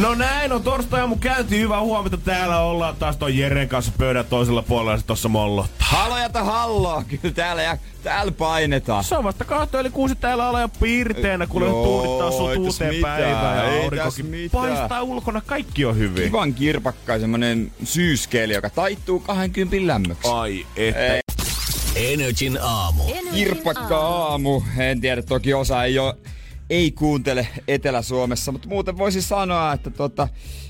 No näin on torstai aamu käynti. Hyvää huomenta. Täällä ollaan taas ton Jeren kanssa pöydän toisella puolella se tossa mollo. Halojata halloa, kyllä täällä ja täällä painetaan. Se on vasta kahto eli kuusi täällä olla jo piirteenä, kun Joo, tuudit taas sun ei tässä uuteen päivään. Ja ei aurinkokin tässä mitään. paistaa ulkona, kaikki on hyvin. Kivan kirpakkaa semmonen syyskeeli, joka taittuu 20 lämmöksi. Ai että. Ei. Energin aamu. Kirppakka aamu. En tiedä, toki osa ei ole ei kuuntele Etelä-Suomessa, mutta muuten voisi sanoa, että tota,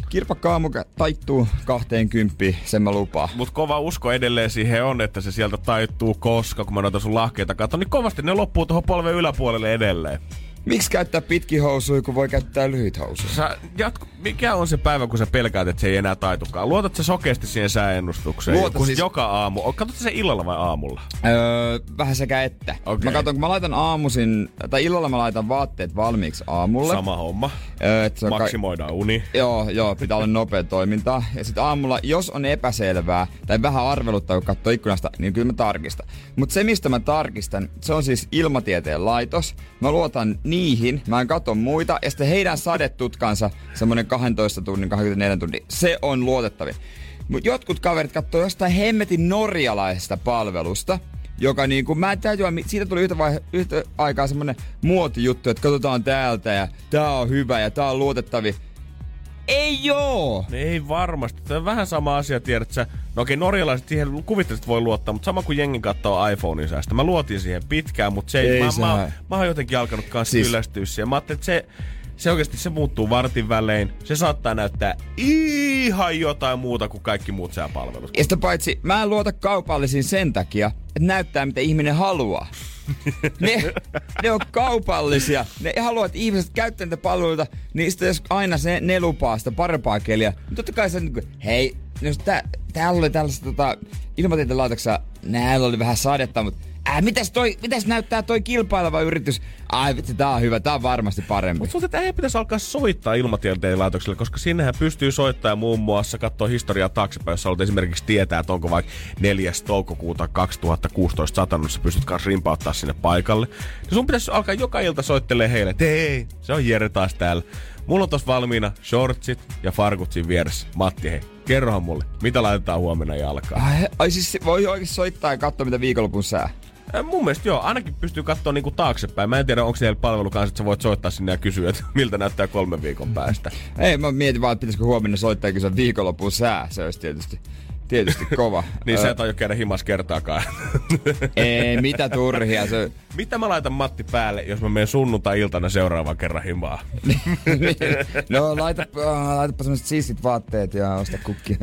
kirpakka aamu taittuu 20, sen mä lupaan. Mut kova usko edelleen siihen on, että se sieltä taittuu koska, kun mä noita sun lahkeita katson, niin kovasti ne loppuu tuohon polven yläpuolelle edelleen. Miksi käyttää pitki housuja, kun voi käyttää lyhyt housuja? Sä jatku, mikä on se päivä, kun sä pelkäät, että se ei enää taitukaan? Luotat sä sokeasti siihen sääennustukseen? Luotan kun siis- joka aamu. Katsot se illalla vai aamulla? Öö, vähän sekä että. Okei. Mä katson, kun mä laitan aamuisin, tai illalla mä laitan vaatteet valmiiksi aamulle. Sama homma. Öö, et se on ka- Maksimoidaan uni. Joo, joo, pitää olla nopea toimintaa. Ja sitten aamulla, jos on epäselvää tai vähän arveluttaa, kun katsoo ikkunasta, niin kyllä mä tarkistan. Mutta se, mistä mä tarkistan, se on siis ilmatieteen laitos. Mä luotan niihin, mä en katso muita. Ja sitten heidän sadetutkansa, semmonen 12 tunnin, 24 tunnin, se on luotettavin. Mutta jotkut kaverit katsoo jostain hemmetin norjalaisesta palvelusta, joka niinku, mä en mi- siitä tuli yhtä, vaihe, yhtä aikaa semmonen muotijuttu, että katsotaan täältä ja tää on hyvä ja tää on luotettavi. Ei joo! Ei varmasti. Tämä on vähän sama asia, tiedät sä. No okei, norjalaiset siihen kuvittelisit että voi luottaa, mutta sama kuin jengi katsoo iPhonein säästä. Mä luotin siihen pitkään, mutta se ei, Ei mä, mä, näin. mä, oon jotenkin alkanut kanssa Siis- kyllästyä siihen. Mä ajattelin, että se, se oikeasti se muuttuu vartin välein. Se saattaa näyttää ihan jotain muuta kuin kaikki muut sääpalvelut. Ja sitä paitsi, mä en luota kaupallisiin sen takia, että näyttää mitä ihminen haluaa. Ne, ne on kaupallisia. Ne haluaa, että ihmiset käyttää niitä palveluita, niin sitten jos aina se, ne lupaa sitä parempaa keliä, niin totta kai se niin kuin, hei, jos tää, täällä oli tällaista tota, ilmatieteen laitoksessa, näillä oli vähän sadetta, mutta Äh, mitäs, toi, mitäs näyttää toi kilpaileva yritys? Ai vitsi, tää on hyvä, tää on varmasti parempi. Mutta että ei pitäisi alkaa soittaa ilmatieteen laitokselle, koska sinnehän pystyy soittamaan muun muassa katsoa historiaa taaksepäin, jos haluat esimerkiksi tietää, että onko vaikka 4. toukokuuta 2016 satanut, sä pystyt kanssa rimpauttaa sinne paikalle. Ja sun pitäisi alkaa joka ilta soittelee heille, että hei, se on Jere taas täällä. Mulla on tossa valmiina shortsit ja farkut siinä vieressä. Matti, hei, kerrohan mulle, mitä laitetaan huomenna jalkaan. Ai, ai siis voi oikein soittaa ja katsoa, mitä viikonlopun sää. Mun mielestä joo, ainakin pystyy katsoa niinku taaksepäin. Mä en tiedä, onko siellä palvelu kanssa, että sä voit soittaa sinne ja kysyä, että miltä näyttää kolmen viikon päästä. Ei, mä mietin vaan, että pitäisikö huomenna soittaa ja kysyä viikonlopun sää. Se olisi tietysti, tietysti kova. niin sä et aio käydä himas kertaakaan. Ei, mitä turhia. Se, Mitä mä laitan Matti päälle, jos mä menen sunnuntai-iltana seuraavan kerran himaa? no, laita, äh, laitapa semmoset siistit vaatteet ja osta kukkia.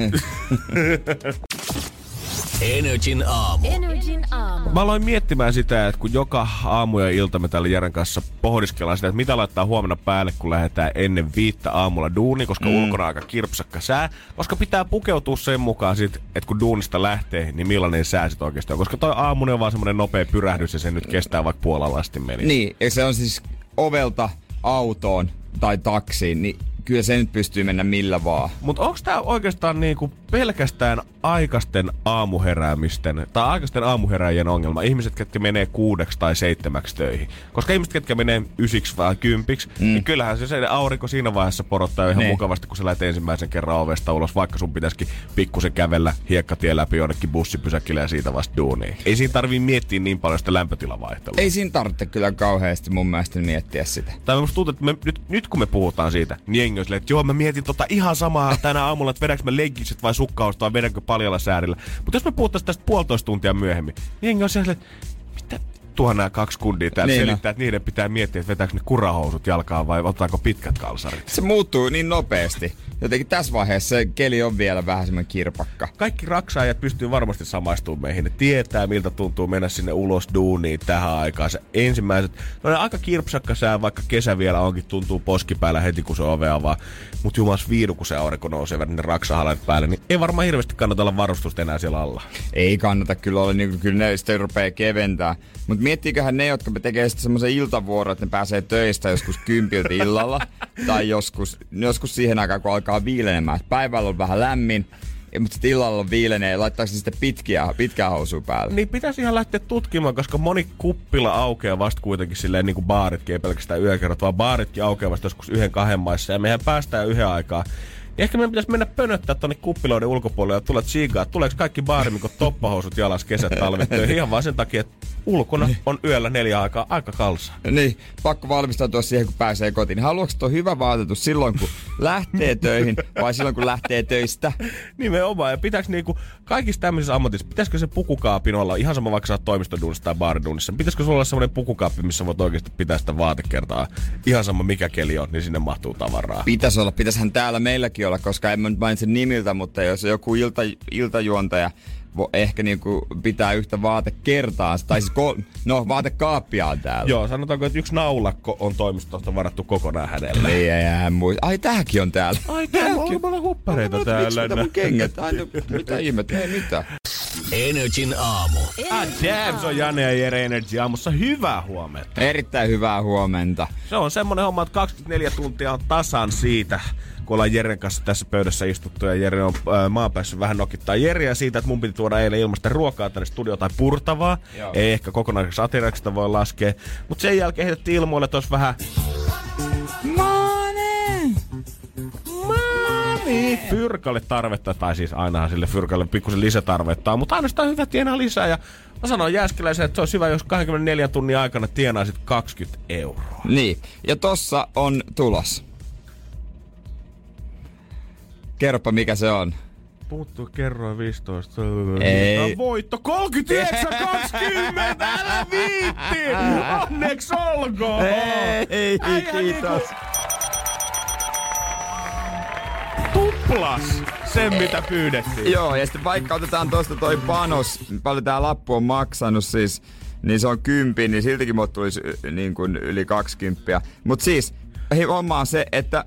Energin aamu. Energin aamu. Mä aloin miettimään sitä, että kun joka aamu ja ilta me täällä Jaren kanssa pohdiskellaan sitä, että mitä laittaa huomenna päälle, kun lähdetään ennen viittä aamulla duuni, koska mm. ulkona on aika kirpsakka sää. Koska pitää pukeutua sen mukaan sit, että kun duunista lähtee, niin millainen sää sit oikeasti on. Koska toi aamunen on vaan semmonen nopea pyrähdys ja se nyt kestää vaikka puolella asti meni. niin, ja se on siis ovelta autoon tai taksiin, niin kyllä se nyt pystyy mennä millä vaan. Mutta onko tämä oikeastaan niinku pelkästään aikaisten aamuheräämisten tai aikaisten aamuherääjien ongelma? Ihmiset, ketkä menee kuudeksi tai seitsemäksi töihin. Koska ihmiset, ketkä menee ysiksi vai kympiksi, mm. niin kyllähän se, se aurinko siinä vaiheessa porottaa ihan Ne. mukavasti, kun sä lähdet ensimmäisen kerran ovesta ulos, vaikka sun pitäisikin pikkusen kävellä hiekkatie läpi jonnekin bussipysäkille ja siitä vasta duuniin. Ei siinä tarvii miettiä niin paljon sitä lämpötilavaihtelua. Ei siinä tarvitse kyllä kauheasti mun mielestä miettiä sitä. Tai musta tuntuu, että me, nyt, nyt kun me puhutaan siitä, niin on silleen, että joo, mä mietin tota ihan samaa tänä aamulla, että vedänkö mä leggiset vai sukkausta vai vedänkö paljalla säärillä. Mutta jos me puhuttaisiin tästä puolitoista tuntia myöhemmin, niin jengi on silleen, että vittua nämä kaksi kundia täällä Niin selittää, että niiden pitää miettiä, että vetääkö ne kurahousut jalkaan vai ottaako pitkät kalsarit. Se muuttuu niin nopeasti. Jotenkin tässä vaiheessa se keli on vielä vähän semmoinen kirpakka. Kaikki raksaajat pystyy varmasti samaistumaan meihin. Ne tietää, miltä tuntuu mennä sinne ulos duuniin tähän aikaan. Se ensimmäiset, no ne aika kirpsakka sää, vaikka kesä vielä onkin, tuntuu poskipäällä heti kun se ove avaa. Mutta jumas viidu, kun se aurinko nousee ne raksahalet päälle, niin ei varmaan hirveästi kannata olla varustusta enää siellä alla. Ei kannata kyllä olla, niin kyllä ne sitten rupeaa keventää. Mutta miettiiköhän ne, jotka tekee sitten semmoisen iltavuoron, että ne pääsee töistä joskus kympiltä illalla. tai joskus, joskus siihen aikaan, kun alkaa viilenemään. Päivällä on vähän lämmin, mutta sitten illalla on viilenee ja laittaako se sitten pitkiä, pitkää housua päälle. Niin pitäisi ihan lähteä tutkimaan, koska moni kuppila aukeaa vasta kuitenkin silleen niin kuin baaritkin, ei pelkästään yökerrot, vaan baaritkin aukeaa vasta joskus yhden kahden maissa ja mehän päästään yhden aikaa. Niin ehkä meidän pitäisi mennä pönöttää tonne kuppiloiden ulkopuolelle ja tulla tsiigaa, tuleeko kaikki baarimikot toppahousut jalas kesät talvet töihin ihan vaan sen takia, että ulkona on yöllä neljä aikaa aika kalsa. Niin, pakko valmistautua siihen, kun pääsee kotiin. Haluatko tuo hyvä vaatetus silloin, kun lähtee töihin vai silloin, kun lähtee töistä? Nimenomaan, ja pitääkö niinku, kaikissa tämmöisissä ammatissa, pitäisikö se pukukaapin olla, ihan sama vaikka sä oot toimistoduunissa tai baariduunissa, pitäisikö sulla olla semmoinen pukukaappi, missä voit oikeasti pitää sitä vaatekertaa, ihan sama mikä keli on, niin sinne mahtuu tavaraa. Pitäisi olla, pitäisihän täällä meilläkin olla, koska en mä nyt mainitse nimiltä, mutta jos joku ilta, iltajuontaja vo, ehkä niinku pitää yhtä vaatekertaa, tai siis ko, no vaatekaappia täällä. Joo, sanotaanko, että yksi naulakko on toimistosta varattu kokonaan hänelle. Ei, ei, ei, muista. Ai tämäkin on täällä. Ai, täällä on paljon huppareita Miksi täällä. mitä mun kengät? Ai, no, mitä ihmettä? Ei mitään. Energin aamu. Ah, damn, se on Janne ja Jere Energy aamussa. Hyvää huomenta. Erittäin hyvää huomenta. Se on semmonen homma, että 24 tuntia on tasan siitä, kun ollaan Jeren kanssa tässä pöydässä istuttu ja Jere on äh, maan päässyt vähän nokittaa Jeriä siitä, että mun piti tuoda eilen ilmasta ruokaa tänne studioon tai purtavaa. Joo. Ei ehkä kokonaiseksi ateriaksi voi laskea. Mutta sen jälkeen heitettiin ilmoille, että olisi vähän Money! niin, fyrkalle tarvetta, tai siis ainahan sille fyrkalle pikkusen lisätarvetta on, mutta aina sitä on hyvä tienaa lisää. Ja mä sanoin Jääskeläisen, että se olisi hyvä, jos 24 tunnin aikana tienaisit 20 euroa. Niin, ja tossa on tulos. Kerropa mikä se on. Puuttuu kerroin 15. Ei. On Voitto 39 20, älä viitti! Onneksi olkoon! Ei, Äijä kiitos. Tuplas sen, mitä pyydettiin. Joo, ja sitten vaikka otetaan tosta toi panos, paljon tää lappu on maksanut siis, niin se on kympi, niin siltikin mut tulisi niin kuin yli 20. Mut siis, homma on se, että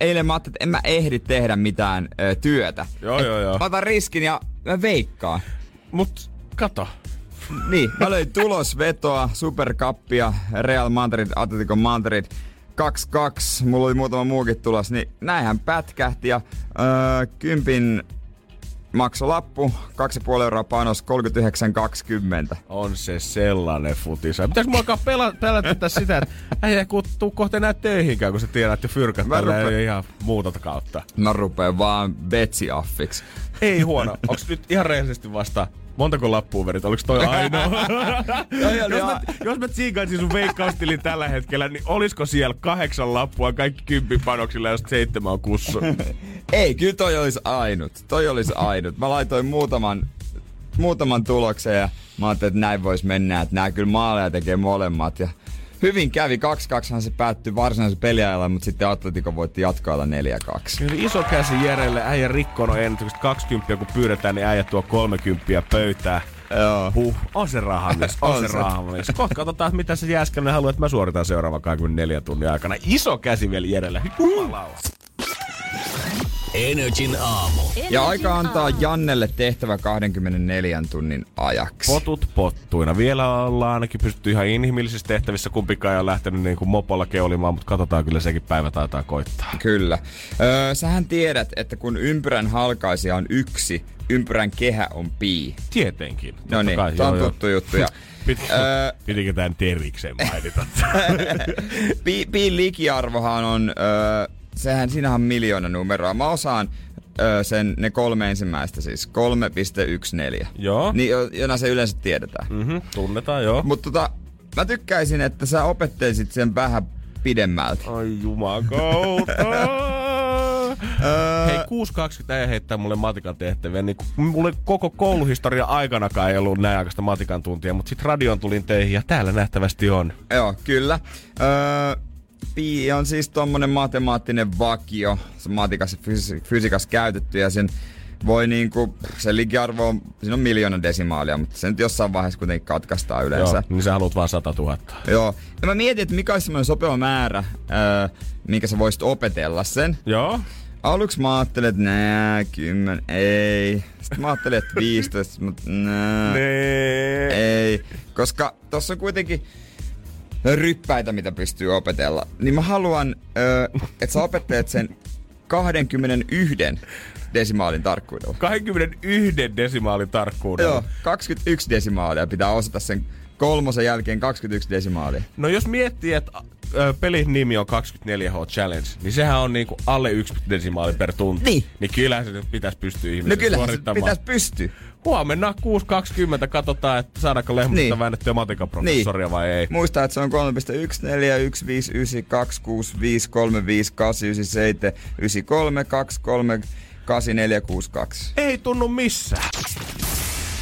eilen mä ajattelin, että en mä ehdi tehdä mitään ö, työtä. Joo, Et joo, joo. Mä otan riskin ja mä veikkaan. Mut kato. Niin, mä löin tulosvetoa, superkappia, Real Madrid, Atletico Madrid 2-2. Mulla oli muutama muukin tulos, niin näinhän pätkähti ja öö, kympin maksolappu, 2,5 euroa panos, 39,20. On se sellainen futis. Pitäis mua alkaa pela- pelätä tässä sitä, että äijä kun tuu kohta enää töihinkään, kun sä tiedät, että tällä rupean- ihan muuta kautta. Mä rupeen vaan betsiaffiksi. Ei huono. Onks nyt ihan rehellisesti vasta Montako lappua verit? Oliko toi ainoa? jos, mä, jos mä tsiikaisin sun veikkaustilin tällä hetkellä, niin olisiko siellä kahdeksan lappua kaikki kymppi panoksilla, jos seitsemän on kussu? Ei, kyllä toi olisi ainut. Toi olisi ainut. Mä laitoin muutaman, muutaman tuloksen ja mä ajattelin, että näin voisi mennä. Että nää kyllä maaleja tekee molemmat. Ja hyvin kävi. 2-2 se päättyi varsinaisella peliajalla, mutta sitten Atletico voitti jatkoilla 4-2. Kyllä iso käsi Jerelle, äijä rikkono ennätykset 20, kun pyydetään, niin äijä tuo 30 pöytää. Joo. Huh, on se rahamies, on, On se, rahamies. Kohta katsotaan, mitä se Jääskäinen haluaa, että mä suoritan seuraavan 24 tunnin aikana. Iso käsi vielä Jerelle. Jumalauta. Energin aamu. Ja aika antaa Jannelle tehtävä 24 tunnin ajaksi. Potut pottuina. Vielä ollaan ainakin pystytty ihan inhimillisissä tehtävissä. Kumpikaan ei ole lähtenyt niin kuin mopolla keulimaan, mutta katsotaan kyllä sekin päivä taitaa koittaa. Kyllä. Öö, sähän tiedät, että kun ympyrän halkaisija on yksi, ympyrän kehä on pi. Tietenkin. No niin, tää on tuttu juttu. Ja, Pit, Öö, pitikö tämän terikseen mainita? pi, pi likiarvohan on, öö, sehän, siinähän on miljoona numeroa. Mä osaan öö, sen, ne kolme ensimmäistä siis, 3,14. Joo. Niin, jo- jona se yleensä tiedetään. Mm. mm-hmm, tunnetaan, joo. Mutta tota, mä tykkäisin, että sä opettelisit sen vähän pidemmältä. Ai jumakauta. Hei, 6.20 ei heittää mulle matikan tehtäviä. Niin mulle koko kouluhistoria aikanakaan ei ollut näin aikaista matikan tuntia, mutta sitten radion tulin töihin ja täällä nähtävästi on. Joo, kyllä. Öö, pi on siis tommonen matemaattinen vakio, se matikassa fysi- fysiikassa käytetty ja sen voi niinku, se likiarvo on, siinä on miljoona desimaalia, mutta se nyt jossain vaiheessa kuitenkin katkaistaan yleensä. Joo, niin sä haluat vaan 100 000. Joo. Ja mä mietin, että mikä olisi semmoinen sopiva määrä, öö, minkä sä voisit opetella sen. Joo. Aluksi mä ajattelin, että nää, kymmen, ei. Sitten mä ajattelin, että 15, mutta nää, Nee. ei. Koska tossa on kuitenkin ryppäitä, mitä pystyy opetella. Niin mä haluan, öö, että sä opettelet sen 21 desimaalin tarkkuudella. 21 desimaalin tarkkuudella. Joo, 21 desimaalia pitää osata sen kolmosen jälkeen 21 desimaalia. No jos miettii, että pelin nimi on 24H Challenge, niin sehän on niinku alle yksi desimaali per tunti. Niin. Niin kyllähän se nyt pitäisi pystyä No ihmisen kyllä se suorittamaan. pitäisi pystyä. Huomenna 6.20 katsotaan, että saadaanko lehmusta Niin. väännettyä matikaprofessoria niin. vai ei. Muista, että se on 3.1415965893 Ei tunnu missään.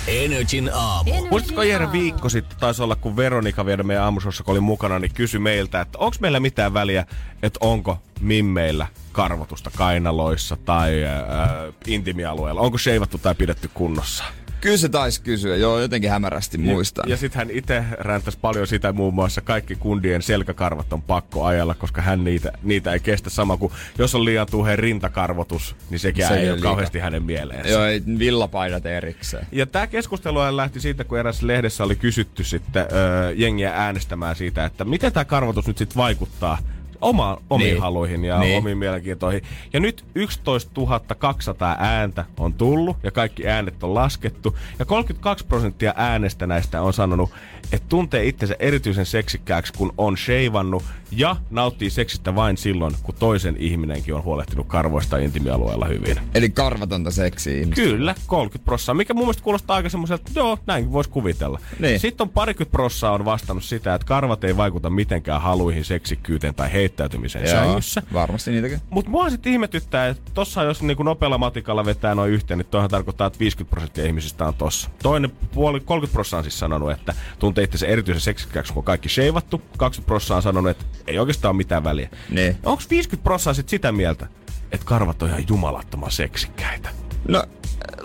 Energin aamu. Muistatko Jere viikko sitten taisi olla, kun Veronika vielä meidän aamusossa, kun oli mukana, niin kysyi meiltä, että onko meillä mitään väliä, että onko mimmeillä karvotusta kainaloissa tai äh, intimialueella? Onko sheivattu tai pidetty kunnossa? Kyllä se taisi kysyä, joo, jotenkin hämärästi muistan. Ja, ja sitten hän itse räntäsi paljon sitä muun muassa, kaikki kundien selkäkarvat on pakko ajalla, koska hän niitä, niitä ei kestä sama kuin jos on liian tuhe rintakarvotus, niin sekin Se ei ei ole kauheasti hänen mieleensä. Joo, ei villapaidat erikseen. Ja tämä keskustelu lähti siitä, kun erässä lehdessä oli kysytty sitten öö, jengiä äänestämään siitä, että miten tämä karvotus nyt sitten vaikuttaa oma, omiin Niin. haluihin ja Niin. omiin mielenkiintoihin. Ja nyt 11 200 ääntä on tullut ja kaikki äänet on laskettu. Ja 32 prosenttia äänestä näistä on sanonut, että tuntee itsensä erityisen seksikkääksi, kun on sheivannut ja nauttii seksistä vain silloin, kun toisen ihminenkin on huolehtinut karvoista intimialueella hyvin. Eli karvatonta seksiä. Kyllä, 30 prossaa, mikä mun mielestä kuulostaa aika semmoiselta, että joo, näinkin voisi kuvitella. Niin. Sitten on parikymmentä prossaa on vastannut sitä, että karvat ei vaikuta mitenkään haluihin, seksikkyyteen tai heittäytymiseen sängyssä. varmasti niitäkin. Mutta mua sitten ihmetyttää, että tossa jos niinku nopealla matikalla vetää noin yhteen, niin toihan tarkoittaa, että 50 prosenttia ihmisistä on tossa. Toinen puoli, 30 prosenttia on siis sanonut, että tuntee itse erityisen seksikkääksi, kun on kaikki sheivattu. 20 prosenttia on sanonut, että ei oikeastaan ole mitään väliä. Niin. Onko 50 prosenttia sitten sitä mieltä, että karvat on ihan jumalattoman seksikkäitä? No,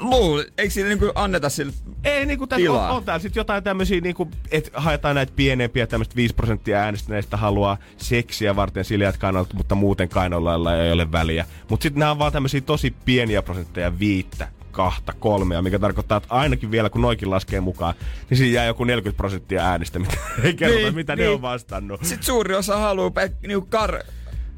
luulen, eikö siinä niinku anneta sille... Ei niinku tässä on, on täällä sit jotain tämmösiä niinku, että haetaan näitä pienempiä tämmöistä 5 prosenttia äänestäneistä haluaa seksiä varten sileät kainalot, mutta muuten kainaloilla ei ole väliä. Mutta sitten nämä on vaan tämmöisiä tosi pieniä prosentteja viittä kahta, kolmea, mikä tarkoittaa, että ainakin vielä kun noikin laskee mukaan, niin siinä jää joku 40 prosenttia äänestä, mitä ei kerrota, Niin, mitä ne niin. on vastannut. Sitten suuri osa haluaa pe- niinku kar...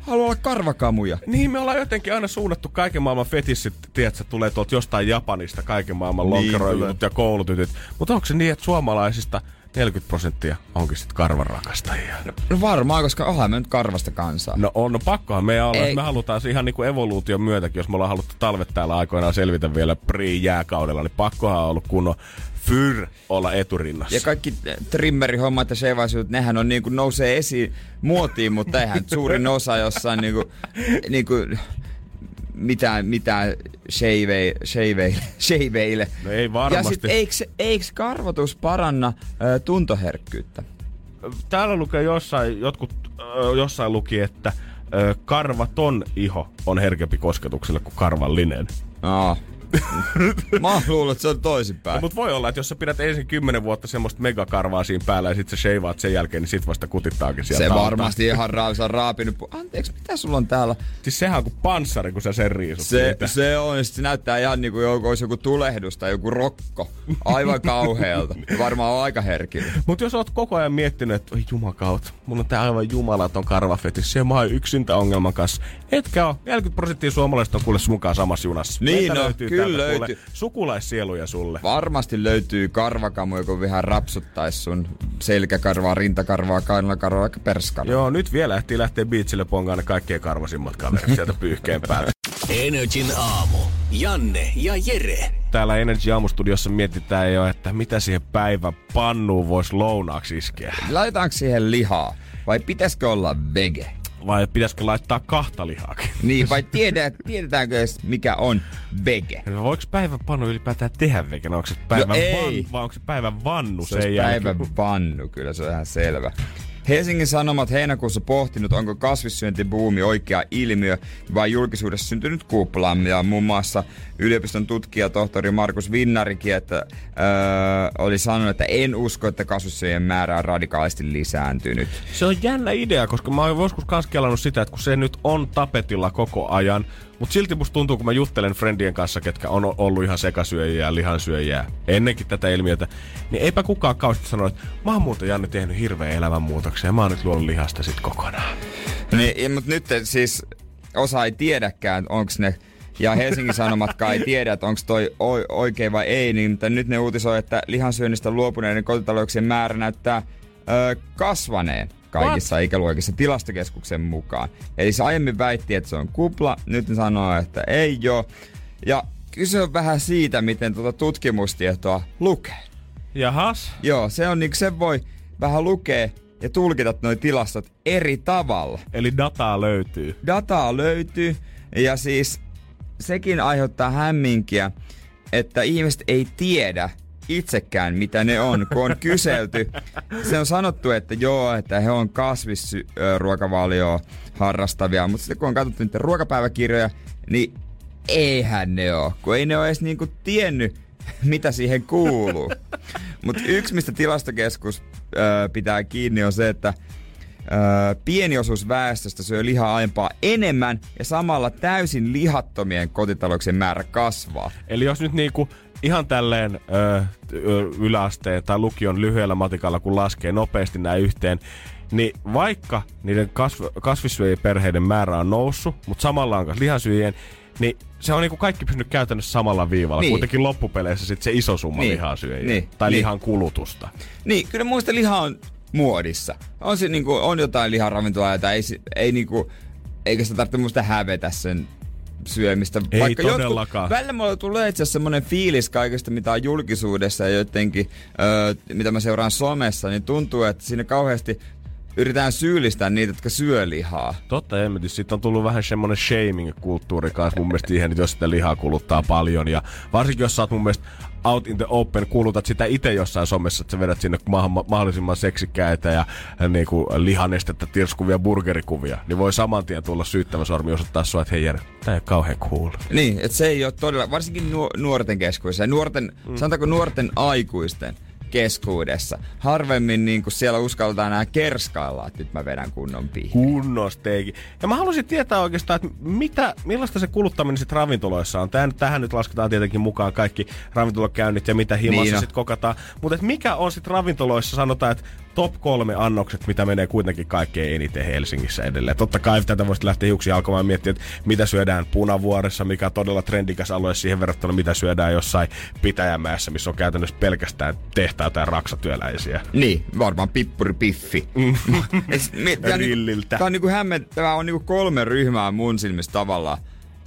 Haluaa olla karvakamuja. Niin, me ollaan jotenkin aina suunnattu kaiken maailman fetissit, tiedätkö, tulee tuolta jostain Japanista kaiken maailman Niin, lonkeroijut ja koulutytöt. Mutta onko se niin, että suomalaisista 40 prosenttia onkin sitten karvanrakastajia? No varmaan, koska onhan me nyt karvasta kansaa. No on, no pakkohan meidän olla. Ei. Me halutaan se ihan niinku evoluution myötäkin, jos me ollaan haluttu talvet täällä aikoinaan selvitä vielä pre-jääkaudella, niin pakkohan on ollut kunnon fyr olla eturinnassa. Ja kaikki trimmerihommat ja sheivaisuudet, nehän on niinku nousee esiin muotiin, mutta eihän suurin osa jossain niinku, niinku mitään, mitään shave, shave, shaveille. No ei Ja varmasti. sit eikö, eikö karvotus paranna ö, tuntoherkkyyttä? Täällä lukee jossain, jotkut ö, jossain luki, että ö, karvaton iho on herkempi kosketukselle kuin karvallinen. Aa. Mä luulen, että se on toisinpäin. Mutta voi olla, että jos sä pidät ensin 10 vuotta semmoista megakarvaa siinä päällä ja sit sä sheivaat sen jälkeen, niin sit vasta kutittaakin sieltä Se alta. varmasti ihan ra- se on raapinut. Anteeksi, mitä sulla on täällä? Siis sehän on kuin panssari, kun sä sen riisut Se, siitä. se on, se näyttää ihan niinku joku, olisi joku tulehdus tai joku rokko. Aivan kauhealta. Varmaan on aika herkillä. Mutta jos oot koko ajan miettinyt, että oi jumakaut, mulla on tää aivan jumalaton karvafetis, ja mä oon yksintä ongelman kanssa. Etkä oo. 40 prosenttia suomalaisista on kuule sun mukaan samassa junassa. Niin Meitä no, löytyy kyllä täältä, kuule, löytyy. Sukulaissieluja sulle. Varmasti löytyy karvakamu, joku vähän rapsuttais sun selkäkarvaa, rintakarvaa, kainalakarvaa, vaikka perskarvaa. Joo, nyt vielä ehtii lähteä biitsille pongaan ne kaikkein karvasimmat kaverit sieltä pyyhkeen päältä. Energin aamu. Janne ja Jere. Täällä Energy Aamustudiossa mietitään jo, että mitä siihen päivän pannuun voisi lounaaksi iskeä. Laitetaanko siihen lihaa? Vai pitäisikö olla vege? Vai pitäisikö laittaa kahta lihaakin? Niin, vai tiedät, tiedetäänkö edes mikä on vege? No, voiko päivän pannu ylipäätään tehdä vegan? Onko se päivän No ei. van, vai onko se päivän vannu Se sen jälkeen? päivän vannu, kyllä se on ihan selvä. Helsingin Sanomat heinäkuussa pohtinut, onko kasvissyöntibuumi oikea ilmiö vai julkisuudessa syntynyt kupla. Ja muun muassa yliopiston tutkija tohtori Markus Vinnarikin että, öö, oli sanonut, että en usko, että kasvissyöjien määrä on radikaalisti lisääntynyt. Se on jännä idea, koska mä oon joskus kans kelannut sitä, että kun se nyt on tapetilla koko ajan, mutta silti musta tuntuu, kun mä juttelen friendien kanssa, ketkä on ollut ihan sekasyöjiä ja lihansyöjiä ennenkin tätä ilmiötä, niin eipä kukaan kauheasti sano, että mä oon muuten Janne tehnyt hirveän elämänmuutoksen ja mä oon nyt luonut lihasta sit kokonaan. Niin, mutta nyt siis osa ei tiedäkään, onko ne ja Helsingin Sanomatkaan ei tiedä, että onko toi oikein vai ei, niin mutta nyt ne uutisoi, että lihansyönnistä luopuneiden kotitalouksien määrä näyttää ö, kasvaneen kaikissa What? ikäluokissa tilastokeskuksen mukaan. Eli se aiemmin väitti, että se on kupla, nyt ne sanoo, että ei joo. Ja kyse on vähän siitä, miten tuota tutkimustietoa lukee. Jahas? Joo, se on niin, se voi vähän lukea ja tulkita nuo tilastot eri tavalla. Eli dataa löytyy. Dataa löytyy ja siis sekin aiheuttaa hämminkiä, että ihmiset ei tiedä itsekään, mitä ne on, kun on kyselty. Se on sanottu, että joo, että he on kasvisruokavalioa harrastavia, mutta sitten kun on katsottu niiden ruokapäiväkirjoja, niin eihän ne ole, kun ei ne ole edes niinku tiennyt, mitä siihen kuuluu. Mutta yksi, mistä tilastokeskus ö, pitää kiinni, on se, että ö, pieni osuus väestöstä syö lihaa aiempaa enemmän ja samalla täysin lihattomien kotitalouksien määrä kasvaa. Eli jos nyt niinku ihan tälleen ö, yläasteen tai lukion lyhyellä matikalla, kun laskee nopeasti nämä yhteen, niin vaikka niiden kasv- kasvissyöjien perheiden määrä on noussut, mutta samalla on lihansyöjien, niin se on niinku kaikki pysynyt käytännössä samalla viivalla. Niin. Kuitenkin loppupeleissä sit se iso summa Niin. lihansyöjiä. Niin. Tai Niin. lihan kulutusta. Niin, kyllä muista liha on muodissa. On, se, niinku, on jotain liharavintolaa, jota ei, ei niinku, eikä sitä tarvitse muista hävetä sen syömistä. Ei todellakaan. Jotkut, välillä mulla tulee itse asiassa semmonen fiilis kaikesta, mitä on julkisuudessa ja jotenkin, öö, mitä mä seuraan somessa, niin tuntuu, että siinä kauheasti yritetään syyllistää niitä, jotka syö lihaa. Totta emmetis. Sitten on tullut vähän semmonen shaming-kulttuuri kanssa mun mielestä siihen, että jos sitä lihaa kuluttaa paljon. Ja varsinkin jos sä oot mun mielestä out in the open, kulutat sitä itse jossain somessa, että sä vedät sinne mahdollisimman, mahdollisimman seksikkäitä ja äh, niinku, lihanestettä tirskuvia burgerikuvia, niin voi saman tien tulla syyttävä sormi osoittaa sua, että hei Jere, tää ei ole kauhean cool. Niin, että se ei ole todella, varsinkin nuo, nuorten keskuudessa nuorten, mm. sanotaanko nuorten aikuisten keskuudessa. Harvemmin niin kuin siellä uskaltaa enää kerskailla, että nyt mä vedän kunnon piihin. Kunnosteiki. Ja mä haluaisin tietää oikeastaan, että mitä, millaista se kuluttaminen sitten ravintoloissa on. Tähän, tähän nyt lasketaan tietenkin mukaan kaikki ravintolakäynnit ja mitä himassa Niin sitten kokataan. Mutta mikä on sitten ravintoloissa, sanotaan, että top kolme annokset, mitä menee kuitenkin kaikkein eniten Helsingissä edelleen. Totta kai tätä voisi lähteä hiuksia alkamaan miettiä, että mitä syödään Punavuoressa, mikä on todella trendikäs alue siihen verrattuna, mitä syödään jossain Pitäjämäessä, missä on käytännössä pelkästään tehtaita ja raksatyöläisiä. Niin, varmaan pippuri piffi. Et sit mi- tää on niinku- on niinku hämmentävää, on niinku kolme ryhmää mun silmissä tavallaan.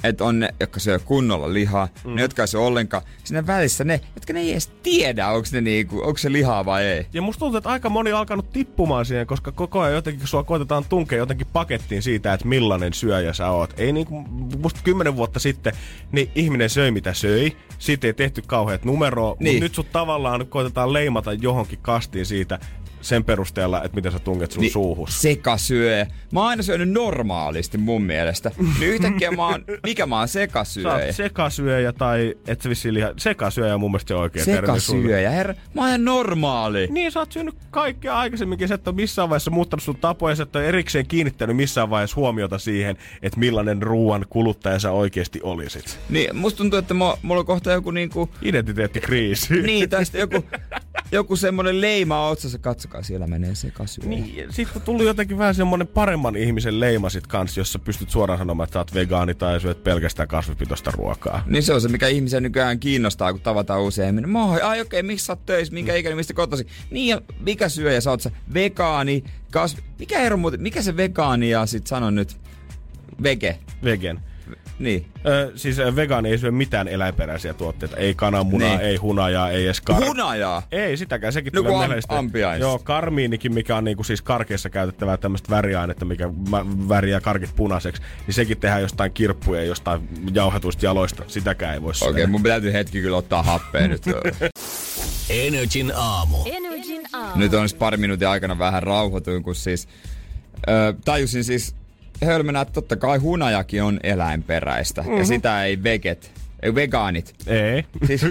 Että on ne, jotka syö kunnolla lihaa, mm. ne, jotka ei syö ollenkaan. Siinä välissä ne, jotka ne ei edes tiedä, onko ne niinku, onko se lihaa vai ei. Ja musta tuntuu, että aika moni on alkanut tippumaan siihen, koska koko ajan jotenkin sua koitetaan tunkea jotenkin pakettiin siitä, että millainen syöjä sä oot. Ei niinku, musta kymmenen vuotta sitten, niin ihminen söi mitä söi. Siitä ei tehty kauheat numeroa, Niin. mutta nyt sut tavallaan koitetaan leimata johonkin kastiin siitä sen perusteella, että miten sä tunget sun niin, suuhus. Sekasyöjä. Mä oon aina syönyt normaalisti mun mielestä. Niin yhtäkkiä mä oon, mikä mä oon Sä sekasyöjä? oot sekasyöjä tai et sä vissiin liha... Sekasyöjä on mun mielestä se oikein. Sekasyöjä, herra. Mä oon ihan normaali. Niin, sä oot syönyt kaikkea aikaisemminkin. Sä et ole missään vaiheessa muuttanut sun tapoja. Sä et ole erikseen kiinnittänyt missään vaiheessa huomiota siihen, että millainen ruoan kuluttaja sä oikeasti olisit. Niin, musta tuntuu, että mulla, mulla on kohta joku niinku... Identiteettikriisi. Niin, tai sitten joku, joku semmonen leima otsassa. Katsokaa, siellä menee sekasyöjä. Niin, sitten tullut jotenkin vähän semmonen paremman ihmisen leima sit kans, jossa pystyt suoraan sanomaan, että sä oot vegaani tai syöt pelkästään kasvipitoista ruokaa. Niin se on se, mikä ihmisiä nykyään kiinnostaa, kun tavataan uusia ihmisiä. Moi, ai okei, okay, missä sä oot töissä, minkä ikäinen, mistä kotosi? Niin, ja mikä syöjä sä oot sä? Vegaani, kasvi... Mikä ero muuten, mikä se vegaani ja sit sano nyt vege? Vegen. Niin. Ö, siis vegaani ei syö mitään eläinperäisiä tuotteita. Ei kananmunaa, Niin. ei hunajaa, ei edes kar... Hunajaa? Ei sitäkään, sekin No tulee kun am- ampiaista. Joo, karmiinikin, mikä on niinku siis karkeissa käytettävää tämmöistä väriainetta, mikä väriää karkit punaiseksi, niin sekin tehdään jostain kirppuja, jostain jauhetuista jaloista. Sitäkään ei voi Okei, syödä. mun täytyy hetki kyllä ottaa happea nyt. Energin aamu. Energin aamu. nyt on siis pari minuutin aikana vähän rauhoituin, kun siis ö, tajusin siis hölmönä, että totta kai hunajakin on eläinperäistä. Mm-hmm. Ja sitä ei veget, ei vegaanit. Ei. Siis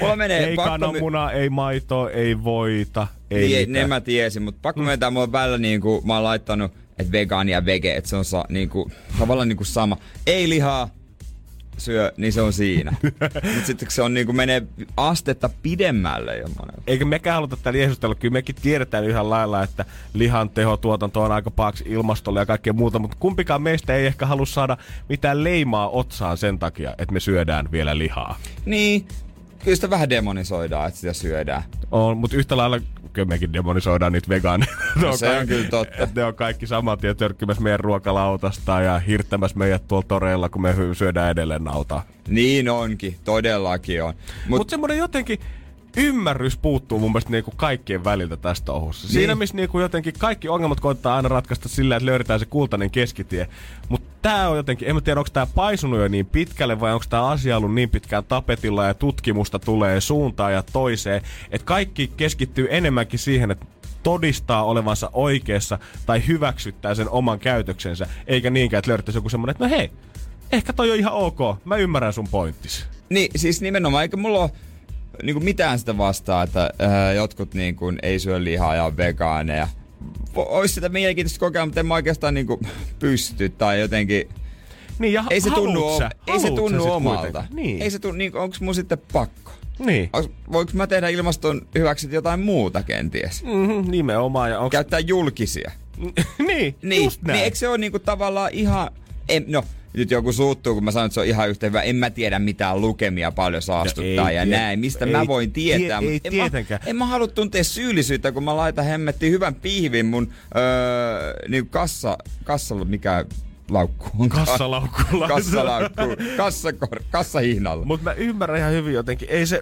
mulla menee ei pakko kananmunaa, ei maitoa, ei voita, ei Niin, mitään. ne mä tiesin, mutta pakko mm. myöntää, mulla on välillä niinku, mä oon laittanut, että vegaani ja vege, että se on sa, niinku, tavallaan niinku sama. Ei lihaa, syö, niin se on siinä. mutta sitten se on niinku, menee astetta pidemmälle jo monella. Eikä mekään haluta täällä jeesustella. Kyllä mekin tiedetään yhä lailla, että lihan tehotuotanto on aika pahaksi ilmastolle ja kaikkea muuta, mutta kumpikaan meistä ei ehkä halua saada mitään leimaa otsaan sen takia, että me syödään vielä lihaa. Niin, kyllä sitä vähän demonisoidaan, että sitä syödään. On, mutta yhtä lailla kyllä mekin demonisoidaan niitä vegaaneja. No se on kyllä totta. Ne on kaikki saman tien törkkimässä meidän ruokalautasta ja hirttämässä meidät tuolla toreilla, kun me syödään edelleen nautaa. Niin onkin, todellakin on. Mutta Mut, Mut semmoinen jotenkin ymmärrys puuttuu mun mielestä niinku kaikkien väliltä tästä touhussa. Niin. Siinä missä niinku jotenkin kaikki ongelmat koittaa aina ratkaista sillä, että löydetään se kultainen keskitie. Mutta tää on jotenkin, en mä tiedä onko tää paisunut jo niin pitkälle vai onko tää asia ollut niin pitkään tapetilla ja tutkimusta tulee suuntaan ja toiseen. Että kaikki keskittyy enemmänkin siihen, että todistaa olevansa oikeassa tai hyväksyttää sen oman käytöksensä, eikä niinkään, että löydettäisiin joku semmonen, että no hei, ehkä toi on ihan ok, mä ymmärrän sun pointtis. niin, siis nimenomaan, eikä mulla ole niinku mitään sitä vastaa, että ää, jotkut niinku ei syö lihaa ja on vegaaneja. Ois sitä mielenkiintoista kokea, mutta en mä oikeastaan niinku pysty tai jotenkin... Niin, ja Ei se tunnu, sä? ei se tunnu omalta. Niin. Ei se tunnu, niin, onks mun sitten pakko? Niin. Voinko mä tehdä ilmaston hyväksi jotain muuta kenties? Mm-hmm, nimenomaan. Ja onks... Käyttää julkisia. niin, Niin, just näin. niin eikö se ole niinku tavallaan ihan... En, no, nyt joku suuttuu, kun mä sanon, että se on ihan yhtä hyvä. En mä tiedä mitään lukemia paljon saastuttaa ei ja tie- näin. Mistä ei mä voin tietää. tie- ei en, tietenkään. mä, en mä halua tuntea syyllisyyttä, kun mä laitan hemmettiin hyvän pihvin mun öö, niin kassa, kassalla, mikä laukku on. Kassalaukulla. Kassalaukku. Kassakor, kassahihnalla. Mutta mä ymmärrän ihan hyvin jotenkin. Ei se...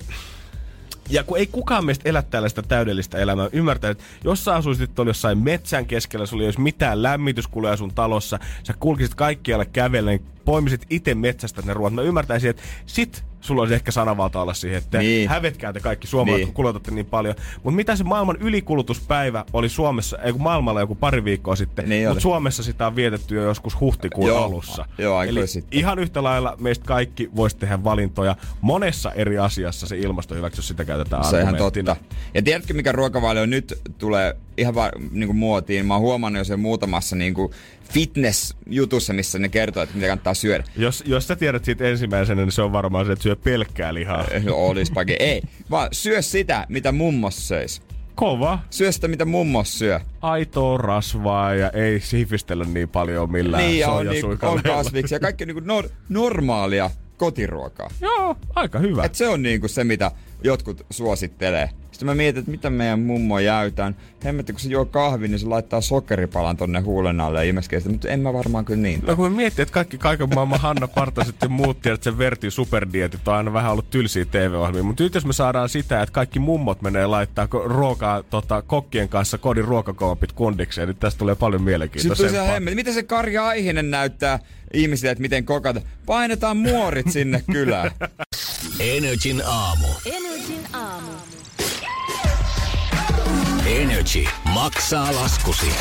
Ja kun ei kukaan meistä elä tällaista täydellistä elämää, ymmärtää, että jos sä asuisit tuolla jossain metsän keskellä, sulla ei olisi mitään lämmityskuluja sun talossa, sä kulkisit kaikkialle kävellen, poimisit itse metsästä ne ruoat, mä ymmärtäisin, että sit sulla olisi ehkä sanavalta olla siihen, että Niin. niin. hävetkää te kaikki suomalaiset, Niin. niin. kun kulutatte niin paljon. Mutta mitä se maailman ylikulutuspäivä oli Suomessa, ei kun maailmalla joku pari viikkoa sitten, Niin mutta Suomessa sitä on vietetty jo joskus huhtikuun Joo, alussa. joo, Eli sitten. ihan yhtä lailla meistä kaikki voisi tehdä valintoja. Monessa eri asiassa se ilmasto hyväksi, jos sitä käytetään Se ihan totta. Ja tiedätkö, mikä ruokavalio nyt tulee ihan va- niinku muotiin? Mä oon huomannut jo sen muutamassa niinku fitness-jutussa, missä ne kertoo, että mitä kannattaa syödä. Jos, jos sä tiedät siitä ensimmäisenä, niin se on varmaan se, että syö pelkkää lihaa. Olispakin. Ei, vaan syö sitä, mitä mummos söis. Kova. Syö sitä, mitä mummos syö. Aitoa rasvaa ja ei sifistellä niin paljon millään niin, on, niin, on kasviksi ja kaikki niinku nor- normaalia kotiruokaa. Joo, aika hyvä. Et se on niinku se, mitä jotkut suosittelee. Sitten mä mietin, että mitä meidän mummo jäytään. Hemmetti, kun se juo kahvi, niin se laittaa sokeripalan tonne huulen alle ja imeskee sitä, mutta en mä varmaan kyllä niin. No kun me miettii, että kaikki kaiken maailman Hanna Partaset ja muut tiedät, että se Verti superdietit on aina vähän ollut tylsiä TV-ohjelmia. Mutta nyt jos me saadaan sitä, että kaikki mummot menee laittaa ruokaa tota, kokkien kanssa kodin ruokakoopit kundikseen, niin tästä tulee paljon Sitten se mielenkiintoisempaa. hemmetti. Miten se Karja Aihinen näyttää ihmisille, että miten kokata? Painetaan muorit sinne kylään. Energin aamu. Energin aamu. Energy maksaa laskusi.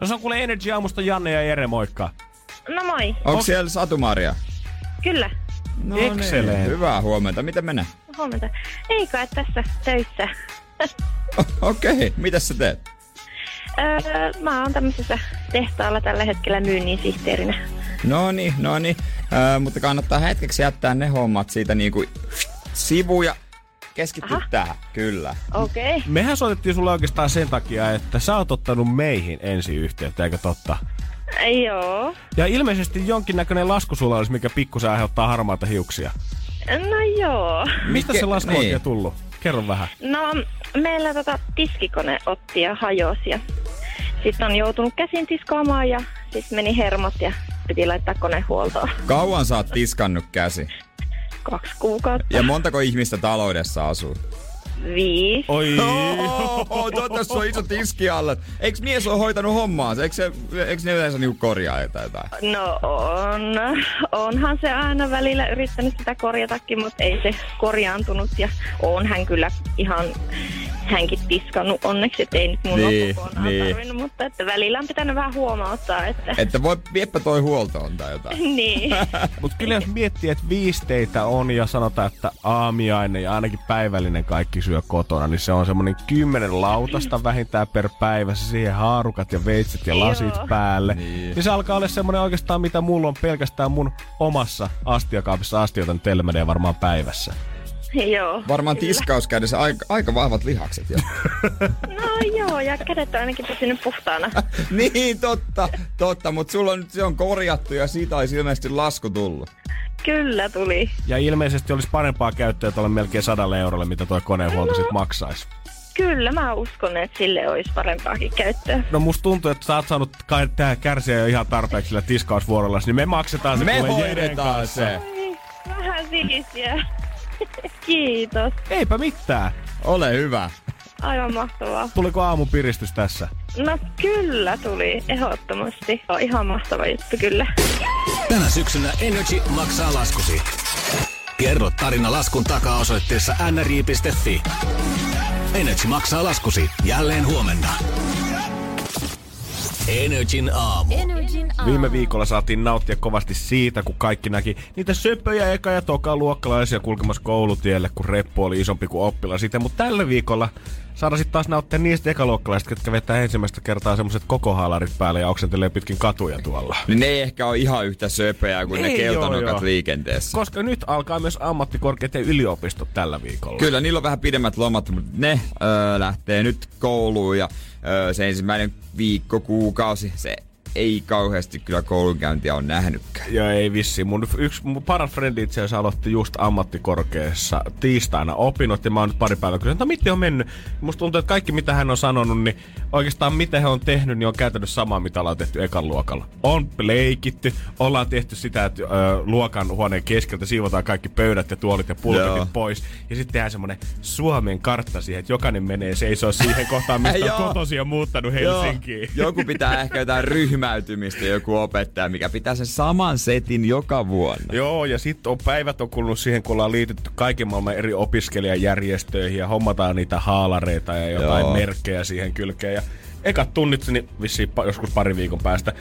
No se on kuule Energy Aamusta Janne ja Jere, moikka. No moi. Onko siellä Satu-Maria? Kyllä. No Excellent. Niin, hyvää huomenta. Miten menee? Huomenta. Ei kai tässä töissä. Okei, okay. mitä sä teet? Öö, mä oon tämmöisessä tehtaalla tällä hetkellä myynnin sihteerinä. No niin, no niin. Äh, mutta kannattaa hetkeksi jättää ne hommat siitä niinku sivuja. Keskittyä Aha. tähän, kyllä. Okei. Okay. Mehän soitettiin sulle oikeastaan sen takia, että sä oot ottanut meihin ensi yhteyttä, eikö totta? Joo. Ja ilmeisesti jonkinnäköinen lasku sulla olisi, mikä pikkusen aiheuttaa harmaata hiuksia. No joo. Mistä Mikä- se lasku niin. oikein tullut? Kerro vähän. No, meillä tota tiskikone otti ja hajosi ja sitten on joutunut käsin tiskaamaan ja sitten meni hermot ja piti laittaa kone huoltoon. Kauan sä oot tiskannut käsi? Kaksi kuukautta. Ja montako ihmistä taloudessa asuu? Viisi. Oi. Oh, toivottavasti sulla on iso tiski alla. Eikö mies ole hoitanut hommaa? Eikö, se, eikö ne yleensä niinku korjaa jotain? No on. Onhan se aina välillä yrittänyt sitä korjatakin, mutta ei se korjaantunut. Ja on hän kyllä ihan hänkin tiskannut onneksi, että ei nyt mun Niin, kokonaan niin. tarvinnut, mutta että välillä on pitänyt vähän huomauttaa, että Että voi viepä toi huoltoon tai jotain. niin. Mutta kyllä jos miettii, että viisi teitä on ja sanotaan, että aamiainen ja ainakin päivällinen kaikki syö kotona, niin se on semmoinen kymmenen lautasta vähintään per päivä. Se siihen haarukat ja veitset ja lasit Joo. päälle. Niin. Niin. se alkaa olla semmoinen oikeastaan, mitä mulla on pelkästään mun omassa astiakaapissa astioita nyt teillä menee varmaan päivässä. joo. Varmaan kyllä. tiskauskädessä aika, aika vahvat lihakset jo. No joo, ja kädet on ainakin pysynyt puhtaana. niin, totta, totta, mutta sulla on nyt se on korjattu ja siitä olisi ilmeisesti lasku tullut. Kyllä tuli. Ja ilmeisesti olisi parempaa käyttöä tuolle melkein sadalle eurolle, mitä tuo konehuolto No. sitten maksaisi. Kyllä, mä uskon, että sille olisi parempaakin käyttöä. No musta tuntuu, että sä oot saanut kai- tää kärsiä jo ihan tarpeeksi sillä tiskausvuorolla, niin me maksetaan se Me hoidetaan se. Vähän siistiä. Kiitos. Eipä mitään. Ole hyvä. Aivan mahtavaa. Tuliko aamupiristys tässä? No kyllä tuli, ehdottomasti. On ihan mahtava juttu kyllä. Tänä syksynä Energy maksaa laskusi. Kerro tarina laskun takaa osoitteessa nri.fi. Energy maksaa laskusi jälleen huomenna. Energin aamu. Energin aamu. Viime viikolla saatiin nauttia kovasti siitä, kun kaikki näki niitä söpöjä eka- ja toka luokkalaisia kulkemassa koulutielle, kun reppu oli isompi kuin oppilas siitä. Mutta tällä viikolla saadaan sitten taas nauttia niistä ekaluokkalaisista, jotka vetää ensimmäistä kertaa semmoset koko haalarit päälle ja oksentelee pitkin katuja tuolla. Niin ne ei ehkä ole ihan yhtä söpöjä kuin ne Ei, joo, keltanokat joo. liikenteessä. Koska nyt alkaa myös ammattikorkeat ja yliopistot tällä viikolla. Kyllä, niillä on vähän pidemmät lomat, mutta ne öö, lähtee nyt kouluun ja öö, se ensimmäinen viikko, kuukausi, se ei kauheasti kyllä koulunkäyntiä on nähnytkään. Joo, ei vissi. Mun yksi mun paras frendi itse asiassa aloitti just ammattikorkeassa tiistaina opinnot ja mä oon nyt pari päivää kysynyt, no miten on mennyt? Musta tuntuu, että kaikki mitä hän on sanonut, niin oikeastaan mitä he on tehnyt, niin on käytännössä samaa, mitä ollaan tehty ekan luokalla. On leikitty, ollaan tehty sitä, että ö, luokan huoneen keskeltä siivotaan kaikki pöydät ja tuolit ja pulpetit Joo. pois. Ja sitten tehdään semmonen Suomen kartta siihen, että jokainen menee seisoo siihen kohtaan, mistä on kotosi ja muuttanut Helsinkiin. Joku pitää ehkä jotain ryhmäytymistä, joku opettaja, mikä pitää sen saman setin joka vuonna. Joo, ja sitten on päivät on kulunut siihen, kun ollaan liitytty kaiken maailman eri opiskelijajärjestöihin ja hommataan niitä haalareita ja jotain Joo. merkkejä siihen kylkeen. Ja ekat tunnit, niin vissiin pa- joskus pari viikon päästä.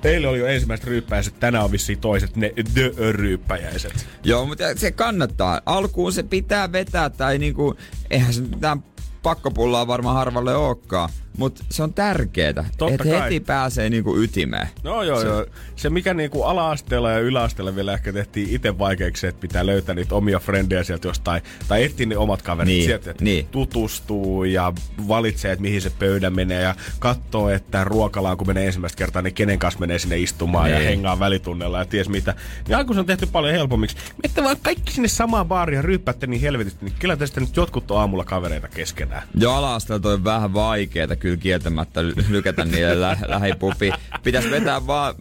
Teille oli jo ensimmäiset ryyppäjäiset, tänään on vissiin toiset, ne the-ryyppäjäiset. Joo, mutta se kannattaa. Alkuun se pitää vetää tai niinku, eihän se mitään pakkopullaa varmaan harvalle olekaan. Mutta se on tärkeetä, Totta että heti pääsee niinku ytimeen. No joo, se... joo. Se mikä niinku ala-asteella ja yläasteella vielä ehkä tehtiin itse vaikeaksi, että pitää löytää niitä omia frendejä sieltä jostain, tai etsiä ne omat kaverit Niin, sieltä, että niin. tutustuu ja valitsee, että mihin se pöydä menee ja katsoo, että ruokalaan kun menee ensimmäistä kertaa, niin kenen kanssa menee sinne istumaan ja Niin. hengaa välitunnella ja ties mitä. Niin alkuun se on tehty paljon helpommiksi. Miette vaan kaikki sinne samaan baariin ja ryyppäätte niin helvetisti, niin kyllä sitten nyt jotkut on aamulla kavereita keskenään. Jo ala-asteella on vähän vaikeeta kyllä kieltämättä ly- lykätä niille lä- lähipupi. Pitäisi vetää vaan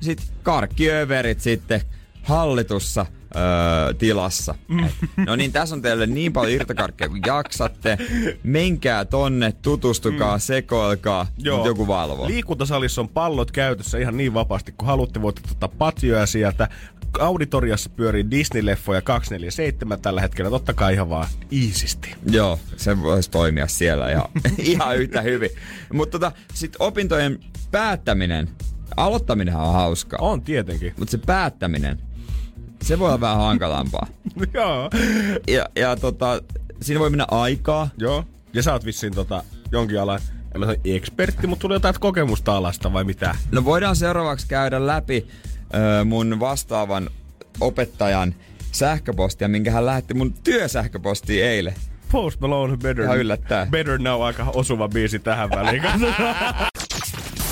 sit karkkiöverit sitten hallitussa öö, tilassa. Et, no niin, tässä on teille niin paljon irtokarkkeja kuin jaksatte. Menkää tonne, tutustukaa, sekoilkaa, mutta joku valvoo. Liikuntasalissa on pallot käytössä ihan niin vapaasti kuin haluatte. Voitte ottaa patjoja sieltä. Auditoriassa pyörii Disney-leffoja 247 tällä hetkellä. Totta kai ihan vaan iisisti. Joo, se voisi toimia siellä ihan, ihan yhtä hyvin. Mutta tota, sitten opintojen päättäminen, aloittaminen on hauskaa. On tietenkin. Mutta se päättäminen, se voi olla vähän hankalampaa. Joo. Ja, ja tota, siinä voi mennä aikaa. Joo. Ja sä oot vissiin tota, jonkin alan, en mä sano ekspertti, mutta tuli jotain kokemusta alasta vai mitä? No voidaan seuraavaksi käydä läpi mun vastaavan opettajan sähköpostia, minkä hän lähetti mun työsähköpostiin eilen. Post Malone Better, Ihan yllättäen. Better Now aika osuva biisi tähän väliin.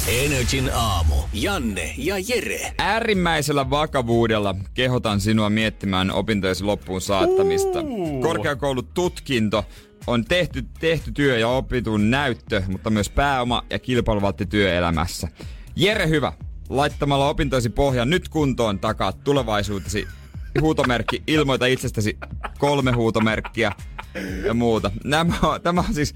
Energin aamu. Janne ja Jere. Äärimmäisellä vakavuudella kehotan sinua miettimään opintojesi loppuun saattamista. Korkeakoulututkinto on tehty, tehty työ ja opitun näyttö, mutta myös pääoma ja kilpailuvaltti työelämässä. Jere Hyvä, laittamalla opintoisi pohjan nyt kuntoon takaa tulevaisuutesi huutomerkki, ilmoita itsestäsi kolme huutomerkkiä ja muuta. Nämä, tämä on siis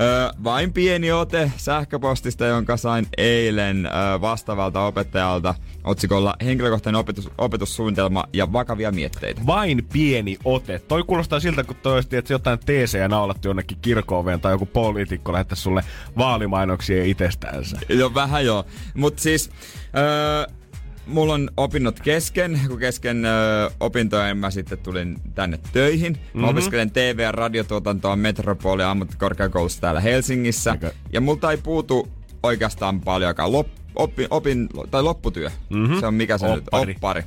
Öö, vain pieni ote sähköpostista, jonka sain eilen öö, vastaavalta opettajalta otsikolla henkilökohtainen opetus, opetussuunnitelma ja vakavia mietteitä. Vain pieni ote. Toi kuulostaa siltä, kun toisti, että jotain teesejä naulattu jonnekin kirkkooveen tai joku poliitikko lähettäisi sulle vaalimainoksia itsestäänsä. Joo, vähän joo. Mutta siis... Öö, mulla on opinnot kesken, kun kesken ö, opintojen mä sitten tulin tänne töihin. Mä mm-hmm. opiskelen TV- ja radiotuotantoa Metropolia ammattikorkeakoulussa täällä Helsingissä. Okay. Ja multa ei puutu oikeastaan paljonkaan. Lop, opin, opin, tai lopputyö. Mm-hmm. Se on mikä se Oppari. nyt? Oppari.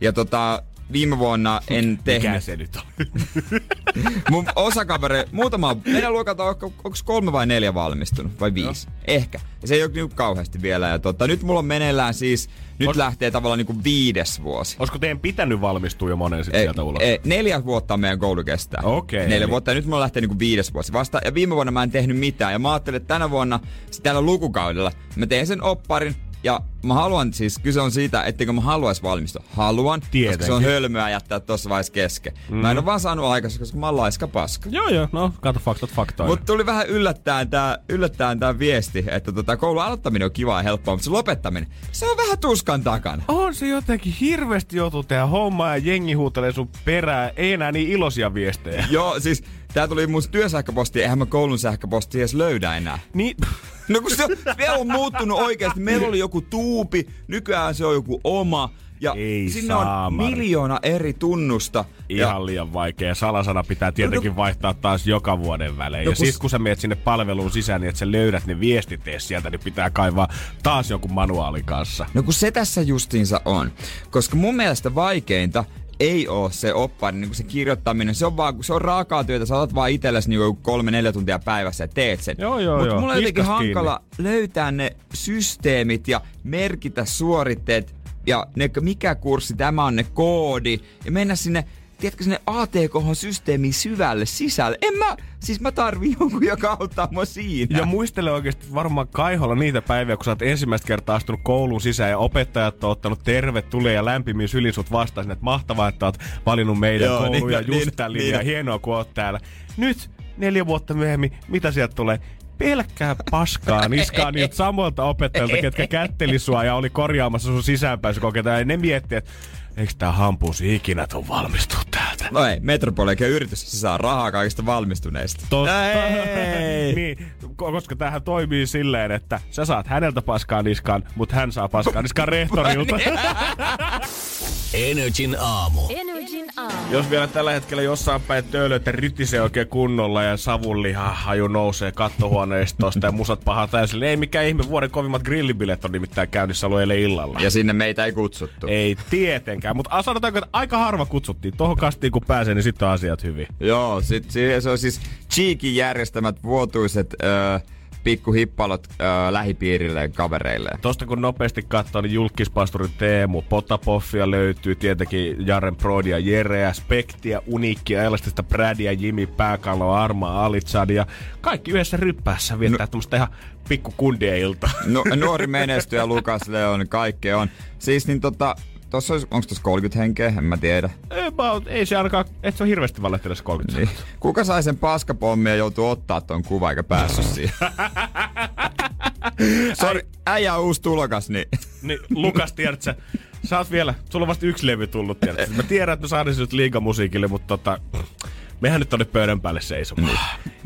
Ja tota, viime vuonna en tehnyt... Mikä se nyt on? Mun osakaveri, muutama, meidän luokalta on, onko kolme vai neljä valmistunut, vai viisi? No. Ehkä. Ja se ei ole niinku kauheasti vielä. Ja tota, nyt mulla on meneillään siis, nyt Os- lähtee tavallaan niinku viides vuosi. Olisiko teidän pitänyt valmistua jo monen sitten sieltä ulos? ei, neljä vuotta meidän koulu kestää. Okei, Neljä eli- vuotta ja nyt mulla lähtee niinku viides vuosi vasta. Ja viime vuonna mä en tehnyt mitään. Ja mä ajattelin, että tänä vuonna tällä lukukaudella mä teen sen opparin. Ja mä haluan siis, kyse on siitä, etteikö mä haluais valmistua. Haluan, koska se on Tietenkin. hölmöä jättää tossa vaiheessa kesken. Mm. Mä en oo vaan saanut aikaisemmin, koska mä oon laiska paska. Joo, joo, no, kato faktat faktoina. Mutta tuli vähän yllättäen tää, yllättäen tää viesti, että tota, koulun aloittaminen on kiva ja helppoa, mutta se lopettaminen, se on vähän tuskan takana. On se jotenkin hirveästi joutuu tehdä hommaa ja jengi huutelee sun perään. Ei enää niin iloisia viestejä. Joo, siis tää tuli mun työsähköpostiin, eihän mä koulun sähköpostia edes löydä enää. Niin, No kun se on, vielä on muuttunut oikeasti. Meillä oli joku tuupi, nykyään se on joku oma. Ja Ei sinne on saamari. miljoona eri tunnusta. ihan liian vaikea. Salasana pitää tietenkin vaihtaa taas joka vuoden välein. No ja kun sit s- kun sä meet sinne palveluun sisään, niin että sä löydät ne viestit sieltä, niin pitää kaivaa taas jonkun manuaalin kanssa. No kun se tässä justiinsa on. Koska mun mielestä vaikeinta ei oo se oppari, niin se kirjoittaminen. Se on, vaan, se on raakaa työtä, sä otat vaan itsellesi niin kolme, neljä tuntia päivässä ja teet sen. Joo, joo, Mutta joo. mulla on jotenkin Niskas kiinni. hankala löytää ne systeemit ja merkitä suoritteet ja ne, mikä kurssi tämä on, ne koodi ja mennä sinne tiedätkö, sinne ATK-systeemiin syvälle sisälle. En mä, siis mä tarvii jonkun, joka auttaa mua siinä. Ja muistele oikeasti varmaan kaiholla niitä päiviä, kun sä oot ensimmäistä kertaa astunut kouluun sisään ja opettajat on ottanut tervetuloa ja lämpimin sylin sut vastaan, sinne, että mahtavaa, että oot valinnut meidän Joo, koulun niin, ja just niin, tämän niin. linjan. Hienoa, kun oot täällä. Nyt, neljä vuotta myöhemmin, mitä sieltä tulee? pelkkää paskaa niskaa niiltä samoilta opettajilta, ketkä kätteli sua ja oli korjaamassa sun sisäänpääsykokeita. Ja ne miettii, että eikö tää hampuusi ikinä tuu valmistua täältä. No ei, Metropoli eikä yritys, se saa rahaa kaikista valmistuneista. Totta. Ei. niin, ko- koska tämähän toimii silleen, että sä saat häneltä paskaa niskaan, mutta hän saa paskaa niskaan rehtorilta. Energin aamu. Energin aamu. Jos vielä tällä hetkellä jossain päin töölöitä rytisee oikein kunnolla ja savunliha haju nousee kattohuoneistosta ja musat pahaa täysin, niin ei mikään ihme, vuoden kovimmat grillibilet on nimittäin käynnissä ollut eilen illalla. Ja sinne meitä ei kutsuttu. Ei tietenkään, mutta sanotaanko, että aika harva kutsuttiin. Tuohon kastiin kun pääsee, niin sitten on asiat hyvin. Joo, sit, si- se on siis Cheekin järjestämät vuotuiset öö, pikkuhippalot lähipiirille ja kavereille. Tosta kun nopeasti katsoo, niin julkispasturi Teemu, Potapoffia löytyy, tietenkin Jaren Brodia, Jereä, Spektiä, Uniikkia, Elastista Bradia, Jimi, Pääkalloa, Arma, Alitsad ja kaikki yhdessä ryppäässä viettää no. tämmöstä ihan pikku kundien iltaa. No, nuori menestyjä Lukas Leon, kaikkea on. Siis niin tota, tossa olisi, onko tossa 30 henkeä, en mä tiedä. About, ei se ainakaan, et se on hirveästi valehtelussa 30 Niin. Kuka sai sen paskapommin ja joutuu ottaa ton kuvan eikä päässyt siihen? Sori, äijä uusi tulokas, niin Niin, Lukas, tiedät sä, oot vielä, sulla on vasta yksi levy tullut, tiedät sä. Mä tiedän, että mä saan sut liigamusiikille, mutta tota, mehän nyt tonne pöydän päälle seisomaan.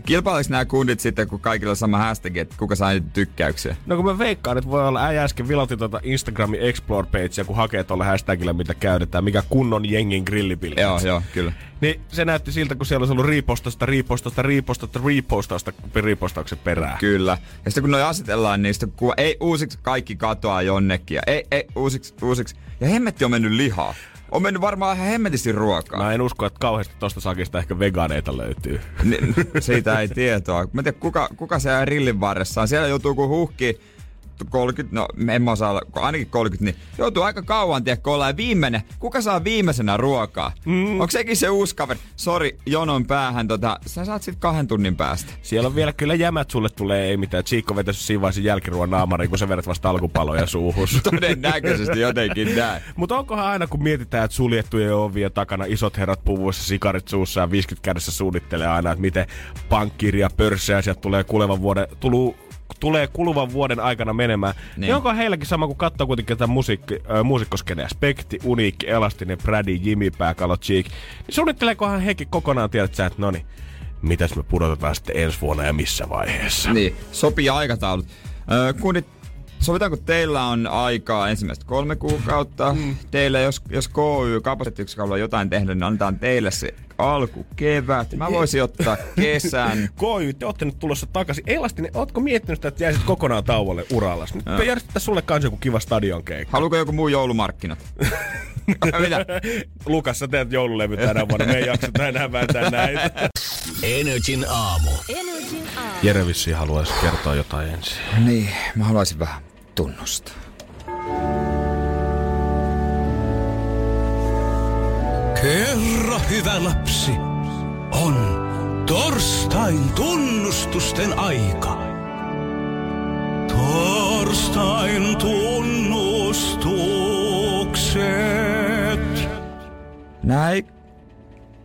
kilpaileeko nämä kundit sitten, kun kaikilla on sama hashtag, että kuka sai tykkäyksiä? No kun mä veikkaan, että voi olla äijä äsken vilautti tuota Instagramin Explore pagea, kun hakee tuolla hashtagillä, mitä käytetään, mikä kunnon jengin grillipilli. Joo, joo, kyllä. Niin se näytti siltä, kun siellä olisi ollut riipostasta, riipostasta, riipostasta, riipostasta, riipostauksen perään. Kyllä. Ja sitten kun noi asetellaan, niin sitten kuva, ei uusiksi kaikki katoaa jonnekin. Ja ei, ei, uusiksi, uusiksi. Ja hemmetti on mennyt lihaa. On mennyt varmaan ihan hemmetisti ruokaa. Mä en usko, että kauheasti tosta sakista ehkä vegaaneita löytyy. Ni- siitä ei tietoa. Mä en tiedä, kuka, kuka siellä rillin varressa on. Siellä joutuu kun huhki 30, no en mä osaa ainakin 30, niin joutuu aika kauan tiedä, kun ollaan viimeinen. Kuka saa viimeisenä ruokaa? Mm. Onko sekin se uusi kaveri? Sori, jonon päähän, tota, sä saat sit kahden tunnin päästä. Siellä on vielä kyllä jämät sulle tulee, ei mitään. Chiikko vetäisi siinä vaiheessa jälkiruoan naamariin, kun sä vedät vasta alkupaloja suuhus. Todennäköisesti jotenkin näin. Mutta onkohan aina, kun mietitään, että suljettujen ovien takana isot herrat puvuissa, sikarit suussa ja 50 kädessä suunnittelee aina, että miten pankkiiri ja pörssiasiat tulee kuluvan vuoden, tuluu tulee kuluvan vuoden aikana menemään. Niin. niin onko heilläkin sama kuin katsoo kuitenkin tätä musiikki, äh, muusikkoskeneä? Spekti, Uniikki, Elastinen, Brady, Jimmy, Pääkalo, Cheek. Niin suunnitteleekohan hekin kokonaan tiedät sä, että no niin, mitäs me pudotetaan sitten ensi vuonna ja missä vaiheessa? Niin, sopii aikataulut. Öö, kunnit Sovitaanko teillä on aikaa ensimmäistä kolme kuukautta? Mm. Teille, jos, jos KY kapasiteettikaudella jotain tehdä, niin annetaan teille se alku kevät. Mä voisin ottaa kesän. KY, te olette nyt tulossa takaisin. Elastinen, ootko miettinyt sitä, että jäisit kokonaan tauolle urallas? Nyt me järjestetään sulle kanssa joku kiva stadionkeikka. Haluatko joku muu joulumarkkinat? Mitä? Lukas, sä teet joululevy tänä vuonna. Me ei jakseta enää vääntää näitä. Energin aamu. Energin aamu. Jere vissi haluaisi kertoa jotain ensin. Niin, mä haluaisin vähän tunnustaa. Kerro hyvä lapsi, on torstain tunnustusten aika. Torstain tunnustukset. Ei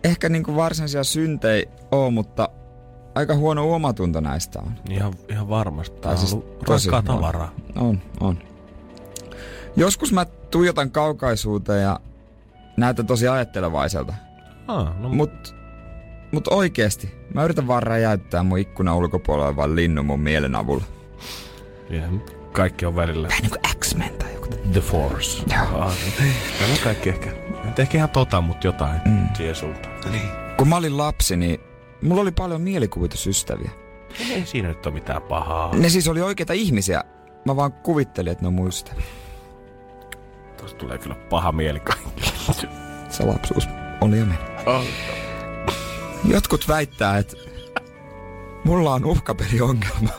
ehkä niinku varsinaisia syntejä oo, mutta aika huono omatunto näistä on. Ihan, ihan varmasti. Tai on siis tosi tavaraa. On, on. Joskus mä tuijotan kaukaisuuteen ja näytän tosi ajattelevaiselta. Ah, no, Mut, mut oikeesti, mä yritän vaan räjäyttää mun ikkunan ulkopuolella vaan linnun mun mielen avulla. yeah, kaikki on välillä. Vähän niinku X-Men tai joku. The Force. Joo. Ah, no, kaikki ehkä. Nyt ehkä ihan tota, mutta jotain mm. siihen suuntaan. Kun mä olin lapsi, niin mulla oli paljon mielikuvitusystäviä. Ei siinä nyt ole mitään pahaa. Ne siis oli oikeita ihmisiä. Mä vaan kuvittelin, että ne on mun ystäviä. Tuosta tulee kyllä paha mieli kaikille. Se lapsuus oli ja meni. Oh. Jotkut väittää, että mulla on uhkapeliongelma.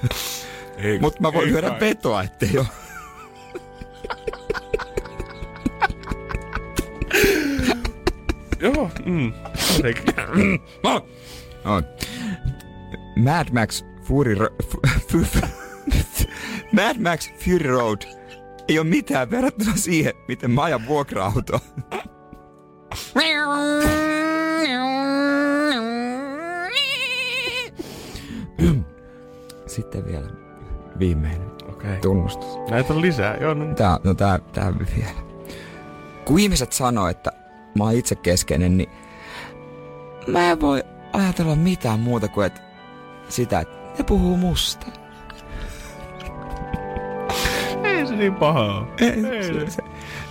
Mutta mä voin ei lyödä kai. vetoa, ettei oo. Joo, mm. On. Mad Max Fury Ro- Mad Max Fury Road ei ole mitään verrattuna siihen, miten mä ajan vuokra-autoa. Sitten vielä viimeinen Okei. tunnustus. Näitä on lisää. Joo, no. Tää, no tää, tää vielä. Kun ihmiset sanoo, että mä oon itse keskeinen, niin mä en voi ajatella mitään muuta kuin että sitä, että ne puhuu musta. Ei se niin pahaa. Ei, se, se,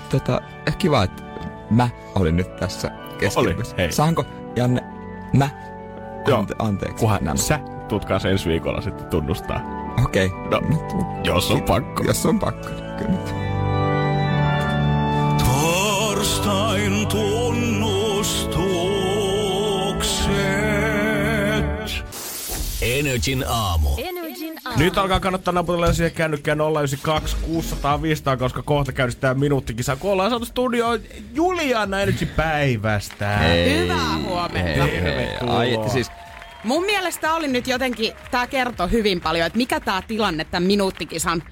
tota, kiva, että mä olin nyt tässä keskiössä. hei. Saanko, Janne, mä? Joo. Ante, anteeksi. Kunhan nämä. sä tuut kanssa ensi viikolla sitten tunnustaa. Okei. Okay. No, jos on pakko. Jos on pakko, niin kyllä. Torstain tunnustukset. Energin aamu. Nyt alkaa kannattaa naputella siihen kännykkään 092 600 500, koska kohta käynnistetään minuuttikisa. Kun ollaan saatu studioon Juliana Energy päivästä. Hyvää huomenta. Tervetuloa. Ai, että siis Mun mielestä oli nyt jotenkin, tää kertoo hyvin paljon, että mikä tää tilanne tämän minuuttikisan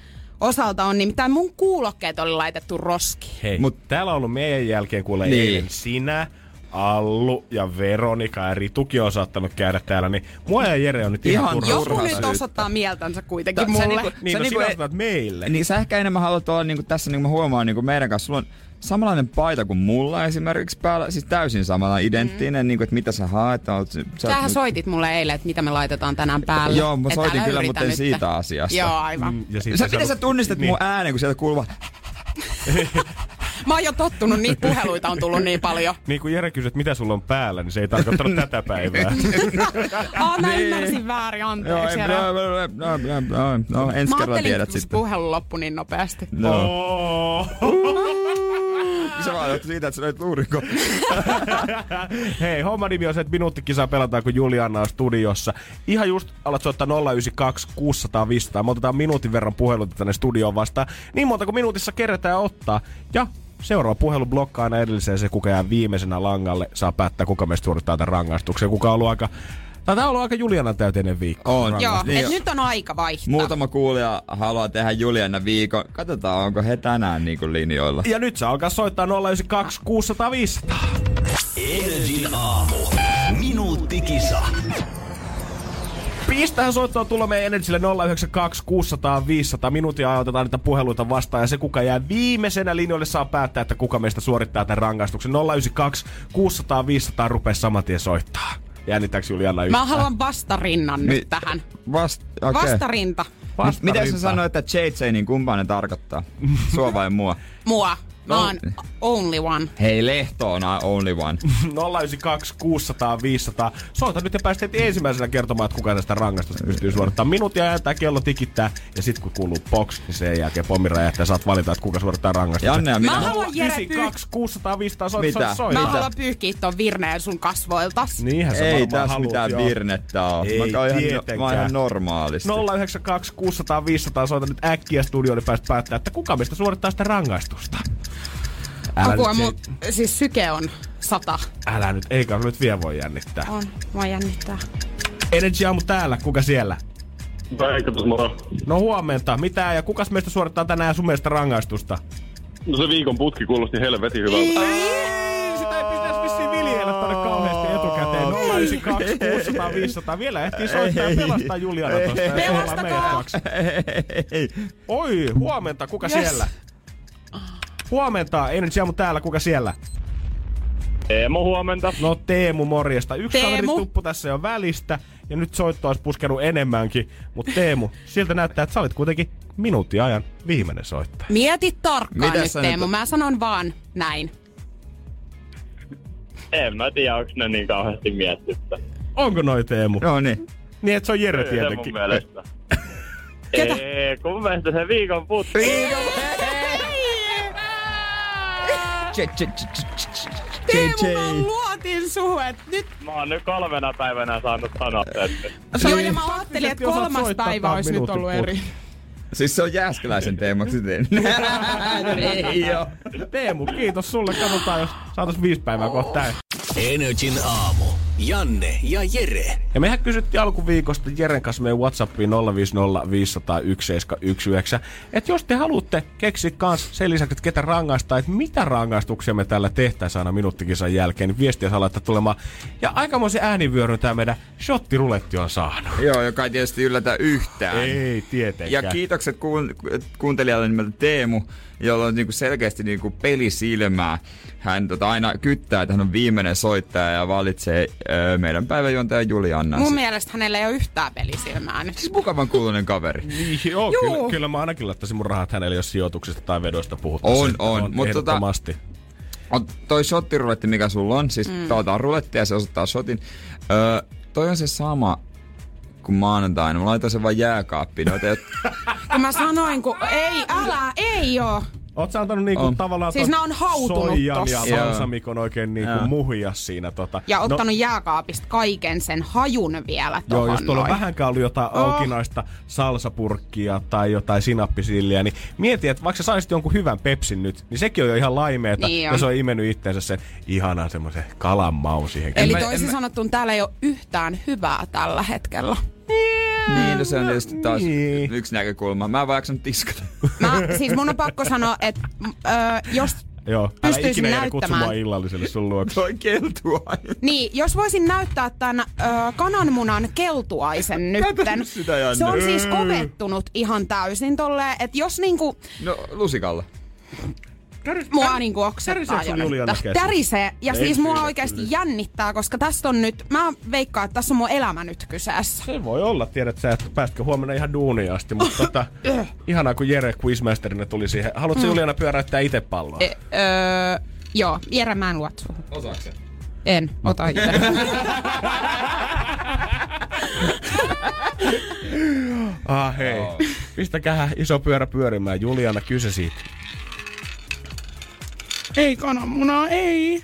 osalta on. Nimittäin mun kuulokkeet oli laitettu roskiin. Hei, Mut- Mut täällä on ollut meidän jälkeen kuule Niin. niin. eilen sinä, Allu ja Veronika ja Ritukin on saattanut käydä täällä, niin mua ja Jere on nyt ihan, Ihan turhassa Joku turhaa nyt osoittaa mieltänsä kuitenkin Ta- sä mulle. niinku- Niin, Sä no niinku sinä e- meille. Niin sä ehkä enemmän haluat olla niinku tässä, niin kuin mä huomaan niinku meidän kanssa. Sulla on samanlainen paita kuin mulla esimerkiksi päällä, siis täysin samalla identtinen, mm. niinku, että mitä sä haet. Oot, sä, Sähän soitit mulle eilen, että mitä me laitetaan tänään päälle. Joo, mä Et soitin kyllä, mutta en siitä asiasta. Joo, aivan. Mm, ja Sä, sitten miten sä tunnistat niin. mun äänen, kun sieltä kuuluu Mä oon jo tottunut, niitä puheluita on tullut niin paljon. Niin kuin Jere kysyi, että mitä sulla on päällä, niin se ei tarkoittanut tätä päivää. Aa, mä ymmärsin väärin, anteeksi. Jere. no, no, no, no, no, ensi Mä kerralla tiedät sitten. puhelu loppui niin nopeasti. No. Oh. se vaan johtui siitä, että sä löit luurikko. Hei, homma nimi on se, että minuuttikisaa pelataan, kun Juliana on studiossa. Ihan just alat soittaa 092 600 500. Me otetaan minuutin verran puheluita tänne studioon vastaan. Niin monta kuin minuutissa kerätään ottaa. Ja seuraava puhelu blokkaa aina edelliseen se, kuka jää viimeisenä langalle. Saa päättää, kuka meistä suorittaa tämän rangaistuksen. Kuka on ollut aika... Tämä on ollut aika Juliana täyteinen viikko. On. Joo, Niin et jo. nyt on aika vaihtaa. Muutama kuulija haluaa tehdä Juliana viikon. Katsotaan, onko he tänään niinku linjoilla. Ja nyt saa alkaa soittaa 092 600 500. Energin aamu. Minuuttikisa. Pistähän soittoa tulla meidän Energylle 092 600 500 minuuttia ja otetaan niitä puheluita vastaan. Ja se, kuka jää viimeisenä linjoille, saa päättää, että kuka meistä suorittaa tämän rangaistuksen. 092 600 500 rupeaa saman tien soittaa. Jännittääkö Juliana Mä yhtään? haluan vastarinnan Mi- nyt tähän. Vast, okay. Vastarinta. Mut Miten sä sanoit, että JJ, niin kumpaa ne tarkoittaa? Sua vai mua? Mua. Mä No. oon only one. Hei, Lehto on only one. 092 600 500. Soita nyt ja päästä heti ensimmäisenä kertomaan, että kuka tästä rangaistusta pystyy suorittamaan. Minuutia jättää, kello tikittää ja sitten kun kuuluu box, niin sen jälkeen pommi räjähtää ja saat valita, että kuka suorittaa rangaistuksen. Janne ja minä. Mä haluan Jere pyy- 92 600 500 soita, Mitä? soita, soita. Mä haluan pyyhkiä ton virneen sun kasvoiltas. Niinhän sä Ei tässä haluut, mitään joo. virnettä oo. Ei mä, oon ihan, tietenkään. mä oon ihan normaalisti. 092 600 500 soita nyt äkkiä studioon, niin päästä päättää, että kuka meistä suorittaa sitä rangaistusta. Älä, Apua, nyt, mun, siis syke on sata. älä nyt, eikä nyt vielä voi jännittää. On, mua jännittää. Energy aamu täällä, kuka siellä? Päikätös moro. No huomenta, mitä ja kukas meistä suorittaa tänään sun mielestä rangaistusta? No se viikon putki kuulosti helvetin hyvältä. Ei, sitä ei pitäisi vissiin viljellä tonne kauheasti etukäteen. 092 600 500. Vielä ehtii soittaa ja pelastaa Juliana tosta. ollaan Pelastakaa. Ei. Oi, huomenta, kuka Yes. siellä? Huomenta, Energy aamu täällä, kuka siellä? Teemo huomenta. No Teemu, morjesta. Yksi Teemu. kaveri tuppu tässä jo välistä, ja nyt soitto olisi puskenut enemmänkin. Mutta Teemu, siltä näyttää, että sä olit kuitenkin minuutin ajan viimeinen soittaja. Mieti tarkkaan Mitäs nyt Teemu. nyt- Mä sanon vaan näin. En mä tiedä, onko ne niin kauheasti miettinyt. Onko noi Teemu? No niin. Niin, että se on Jere Ei se mun tietenkin. mielestä. Ketä? Ei, kun mielestä se viikon putki. Teemu, mä luotin suhun, että nyt... Mä oon nyt kolmena päivänä saanut sanoa sen. Joo, ja mä ajattelin, että kolmas päivä olisi nyt ollut eri. Siis se on Jääskeläisen Teemoksi teen. Ei oo. Teemu, kiitos sulle. Katsotaan, jos saatais viisi päivää kohta täysin. Energin aamu. Janne ja Jere. Ja mehän kysyttiin alkuviikosta Jeren kanssa meidän Whatsappiin 050 500 1719, että jos te haluatte keksiä kans sen lisäksi, että ketä rangaistaan, että mitä rangaistuksia me täällä tehtäisiin aina minuuttikisan jälkeen, niin viestiä saa laittaa tulemaan. Ja aikamoisen äänivyöryn tämä meidän shottiruletti on saanut. Joo, joka ei tietysti yllätä yhtään. Ei tietenkään. Ja kiitokset kuun, kuuntelijalle nimeltä Teemu, jolla on niinku selkeästi niinku pelisilmää. Hän tota aina kyttää, että hän on viimeinen soittaja ja valitsee öö, meidän päiväjuontaja Julianna. Mun mielestä hänellä ei ole yhtään pelisilmää nyt. Siis mukavan kuulunen kaveri. Niin, joo, Juu. kyllä, kyllä mä ainakin laittaisin mun rahat hänelle, jos sijoituksista tai vedoista puhuttaisiin. On, on, tota- ehdottomasti. On toi shottiruletti, mikä sulla on, siis mm. pelataan rulettia ja se osoittaa shotin. Öö, toi on se sama kuin maanantaina. Mä laitoin sen vaan jääkaappiin. Noita, et, Kun mä sanoin, kun ei, älä, ei oo. Oot sä antanut niinku On. tavallaan Siis on hautunut soijan ja balsamikon oikein niinku Joo. muhia siinä. Tota. Ja ottanut jääkaapista kaiken sen hajun vielä Joo, jos tuolla on vähänkään ollut jotain Oh. aukinaista salsapurkkia tai jotain sinappisilliä, niin mieti, että vaikka sä saisit jonkun hyvän pepsin nyt, niin sekin on jo ihan laimeeta. Niin on. ja se on imennyt itseensä sen ihanan semmoisen kalan maun siihen. Eli toisin sanottuna täällä ei ole yhtään hyvää tällä hetkellä. Niin, no se on tietysti taas Niin. yksi näkökulma. Mä en vaan tiskata. Mä, siis mun on pakko sanoa, että ö, jos Joo, älä pystyisin ikinä jäädä kutsumaan illalliselle sun luokse. Toi keltuainen. Niin, jos voisin näyttää tämän ö, kananmunan keltuaisen nytten. sitä, Janne. se on siis kovettunut ihan täysin tolleen, että jos niinku No, lusikalla. Mua niinku oksettaa jo nyt. Tärisee. Ja Ei siis mua oikeasti kyllä. jännittää, koska tässä on nyt, mä veikkaan, että tässä on mun elämä nyt kyseessä. Se voi olla, tiedät sä, että päästkö huomenna ihan duuniin asti, mutta tota, ihanaa kun Jere quizmasterina tuli siihen. Haluatko mm. Juliana pyöräyttää itse palloa? E, öö, joo, Jere, mä en luot suhun. En, ota itse. Ah hei, pistäkää iso pyörä pyörimään. Juliana, kyse siitä. Ei kananmunaa, ei.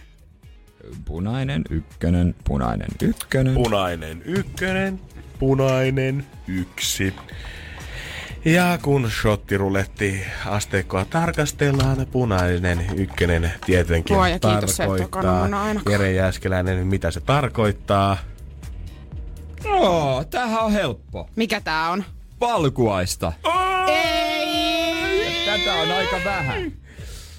Punainen ykkönen, punainen ykkönen. Punainen ykkönen, punainen yksi. Ja kun shottiruletti asteikkoa tarkastellaan, punainen ykkönen tietenkin Luoja kiitos, tarkoittaa. Jere Jääskeläinen, mitä se tarkoittaa? Joo, tämähän on helppo. Mikä tää on? Valkuaista. Ei! Tätä on aika vähän.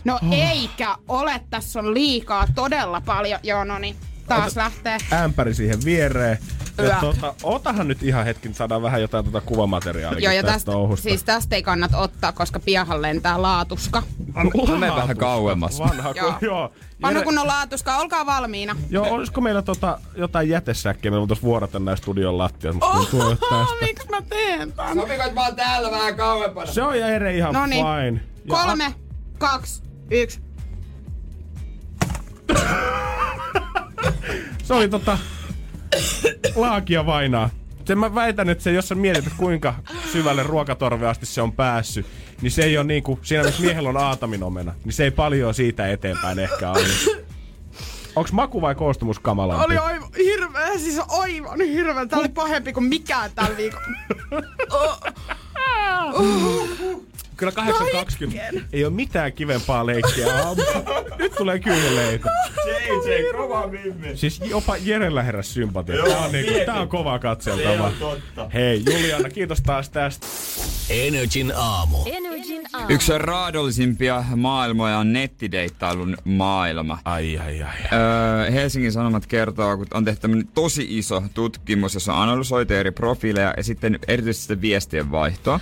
No eikä ole, tässä on liikaa todella paljon. Joo, no niin, taas lähtee. Ämpäri siihen viereen. Ja tota, otahan nyt ihan hetki, niin saadaan vähän jotain tota kuvamateriaalia Joo, ja tästä tästä, touhusta. siis tästä ei kannata ottaa, koska piahan lentää laatuska. Mene vähän kauemmas. Vanha, Joo. kun, joo. Vanha kun on laatuska, olkaa valmiina. Joo, olisiko meillä tota, jotain jätesäkkiä? Meillä voitaisiin vuorata näistä studion lattiasta. Musta tuntuu, että Oh, tästä. miksi mä teen tän? Sopiko, että mä oon täällä vähän kauempana? Se on ja Ere ihan Noniin. fine. Ja Kolme, kaksi, yksi. Se oli tota... Laakia vainaa. Sen mä väitän, että se, jos sä mietit, kuinka syvälle ruokatorve asti se on päässyt, niin se ei ole niinku, siinä missä miehellä on aatamin omena, niin se ei paljon siitä eteenpäin ehkä ole. Onks maku vai koostumus kamalampi? Oli aivan hirveä, siis aivan hirveä. Tää oli pahempi kuin mikään tällä viikolla. Kyllä 8.20 ei ole mitään kivempaa leikkiä aamulla. Nyt tulee kyyneleitä. JJ, kova mimmi. Siis jopa Jerellä heräs sympatia. Tää on, niinku, tää on kova katseltava. Hei Juliana, kiitos taas tästä. Energin aamu. Energin aamu. Yksi raadolisimpia maailmoja on nettideittailun maailma. Ai ai ai. Öö, Helsingin Sanomat kertoo, kun on tehty tosi iso tutkimus, jossa on analysoitu eri profiileja ja sitten erityisesti viestien vaihtoa.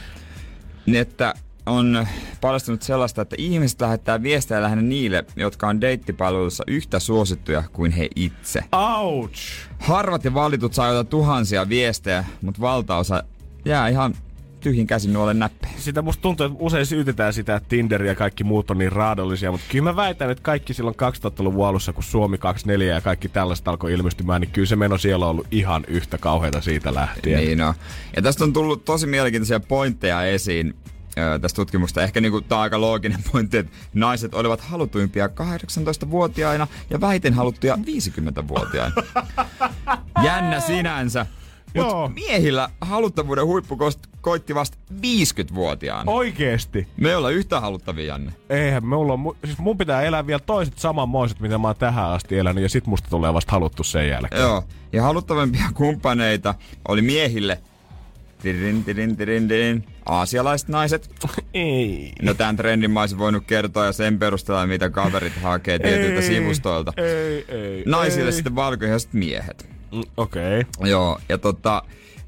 Niin että on paljastunut sellaista, että ihmiset lähettää viestejä lähinnä niille, jotka on deittipalveluissa yhtä suosittuja kuin he itse. Ouch! Harvat ja valitut saa jotain tuhansia viestejä, mutta valtaosa jää ihan tyhjin käsin nuolle näppeihin. Sitä musta tuntuu, että usein syytetään sitä, että Tinder ja kaikki muut on niin raadollisia, mutta kyllä mä väitän, että kaikki silloin 2000-luvun alussa, kun Suomi 24 ja kaikki tällaista alkoi ilmestymään, niin kyllä se meno siellä on ollut ihan yhtä kauheita siitä lähtien. Niin on. Ja tästä on tullut tosi mielenkiintoisia pointteja esiin tästä tutkimusta. Ehkä niinku, tämä on aika looginen pointti, että naiset olivat halutuimpia 18-vuotiaina ja vähiten haluttuja 50-vuotiaina. Jännä sinänsä. Mutta miehillä haluttavuuden huippu koitti vasta 50-vuotiaana. Oikeesti. Me ei olla yhtä haluttavia, Janne. Eihän on, mu- siis mun pitää elää vielä toiset samanmoiset, mitä mä oon tähän asti elänyt, ja sit musta tulee vasta haluttu sen jälkeen. Joo. Ja haluttavimpia kumppaneita oli miehille tirin, tirin, tirin, tirin, aasialaiset naiset. Ei. No tämän trendin mä olisin voinut kertoa ja sen perusteella, mitä kaverit hakee tietyiltä Ei, sivustoilta. Ei, ei, Naisille ei. sitten valkoiset miehet. Mm, Okei. Okay. Joo, ja tota...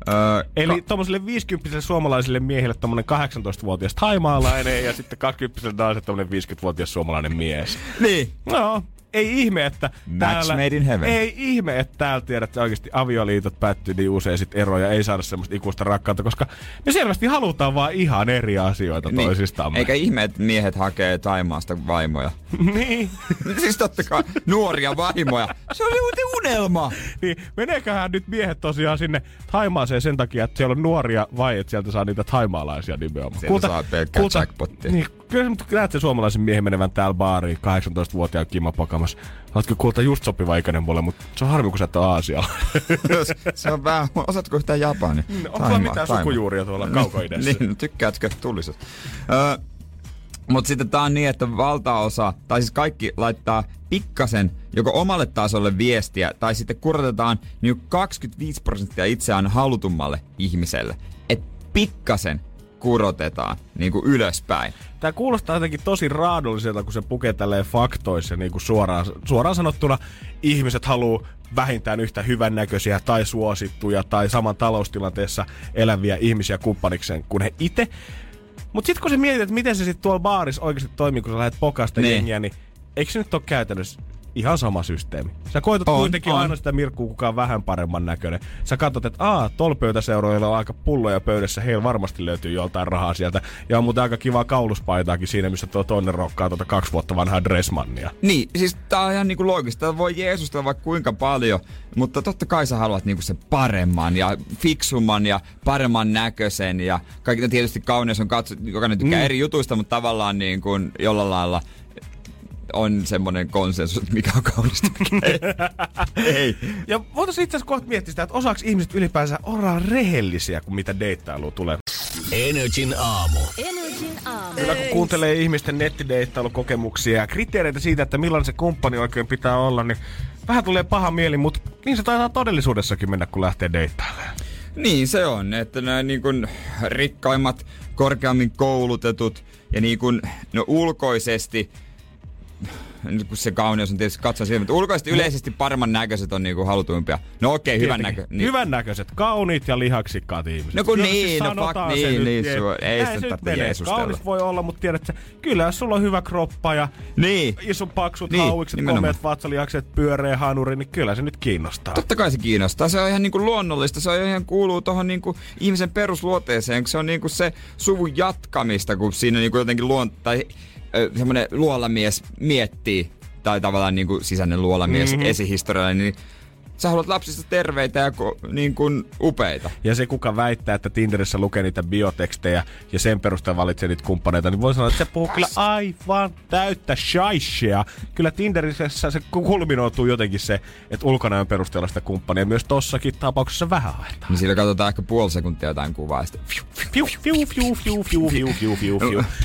Öö, Eli tommoselle 50 suomalaiselle miehelle tommonen 18-vuotias taimaalainen ja sitten 20 naiselle tommonen 50-vuotias suomalainen mies. niin, No, ei ihme, että Match made in heaven. Ei ihme, että täällä tiedät, että oikeasti avioliitot päättyy niin usein sit eroja, ei saada semmoista ikuista rakkautta, koska me selvästi halutaan vaan ihan eri asioita niin. toisistamme. Eikä ihme, että miehet hakee Taimaasta vaimoja. niin. siis totta kai, nuoria vaimoja. Se oli muuten unelma. niin, meneeköhän nyt miehet tosiaan sinne Taimaaseen sen takia, että siellä on nuoria vai että sieltä saa niitä taimaalaisia nimenomaan? Sieltä saa pelkkää jackpottia. Niin, kyllä sä näet sen suomalaisen miehen menevän täällä baariin 18-vuotiaan Kimma Pokamas. Oletko kuulta just sopiva ikäinen mulle, mutta se on harmi, kun sä et ole Aasialla. se on vähän, osaatko yhtään japani? Mm, Onko sulla mitään sukujuuria tuolla kaukoidässä? niin, no tykkäätkö tulisesta? Öö, mutta sitten tää on niin, että valtaosa, tai siis kaikki laittaa pikkasen joko omalle tasolle viestiä, tai sitten kurotetaan niin 25 prosenttia itseään halutummalle ihmiselle. Et pikkasen kurotetaan niin kuin ylöspäin. Tää kuulostaa jotenkin tosi raadolliselta, kun se pukee tälleen faktoissa niin kuin suoraan, suoraan sanottuna ihmiset haluu vähintään yhtä hyvännäköisiä tai suosittuja tai saman taloustilanteessa eläviä ihmisiä kumppanikseen kuin he itse. Mutta sitten kun sä mietit, että miten se sitten tuolla baarissa oikeasti toimii, kun sä lähdet pokasta Niin. jengiä, niin eikö se nyt ole käytännössä ihan sama systeemi? Sä koetat On, kuitenkin on. aina sitä mirkkuu, kuka on vähän paremman näköinen. Sä katsot, että aa, tuolla pöytäseuroilla on aika pulloja pöydässä, heillä varmasti löytyy joltain rahaa sieltä. Ja on muuten aika kivaa kauluspaitaakin siinä, missä tuo toinen rokkaa tuota kaksi vuotta vanhaa Dressmannia. Niin, siis tää on ihan niinku loogista. Voi jeesustella vaikka kuinka paljon, mutta totta kai sä haluat niinku se paremman ja fiksumman ja paremman näköisen ja kaikki tietysti kauneus on katso, jokainen tykkää Mm. eri jutuista, mutta tavallaan niin kuin jollain lailla on semmonen konsensus, että mikä on kaunista. ei. ei. Ja voitaisiin itse asiassa kohta miettiä sitä, että osaako ihmiset ylipäänsä olla rehellisiä, kun mitä deittailuun tulee. Energin aamu. Energin aamu. Kyllä kun kuuntelee ihmisten nettideittailukokemuksia ja kriteereitä siitä, että millainen se kumppani oikein pitää olla, niin vähän tulee paha mieli, mutta niin se taitaa todellisuudessakin mennä, kun lähtee deittailemaan. Niin se on, että nämä niin kuin rikkaimmat, korkeammin koulutetut ja niin kuin, no ulkoisesti nyt kun se kauneus on tietysti katsoa silmät. Ulkoisesti yleisesti paremman näköiset on niinku halutuimpia. No okei, okay, hyvän näkö. Niin. Hyvän näköiset, kauniit ja lihaksikkaat ihmiset. No kun Jos niin, siis no fuck, niin, nyt, niin, sua- ei sitä tarvitse jeesustella. Kaunis voi olla, mutta tiedätkö, kyllä jos sulla on hyvä kroppa ja Niin. iso paksut Niin, niin, hauikset, nimenomaan. komeat vatsalihakset, pyöreä hanuri, niin kyllä se nyt kiinnostaa. Totta kai se kiinnostaa. Se on ihan niinku luonnollista. Se on ihan kuuluu tuohon niinku ihmisen perusluoteeseen. Se on niinku se suvun jatkamista, kun siinä niinku jotenkin luon, tai semmoinen luolamies miettii, tai tavallaan niinku sisäinen luolamies Mhm. mm-hmm. esihistoriallinen, niin sä haluat lapsista terveitä ja ko, niin kuin upeita. Ja se, kuka väittää, että Tinderissä lukee niitä biotekstejä ja sen perusteella valitsee niitä kumppaneita, niin voi sanoa, että se puhuu kyllä aivan täyttä shaishia. Kyllä Tinderissä se kulminoituu jotenkin se, että ulkonäön perusteella sitä kumppania myös tossakin tapauksessa vähän haetaan. Niin sillä katsotaan ehkä puoli sekuntia jotain kuvaa ja sitten...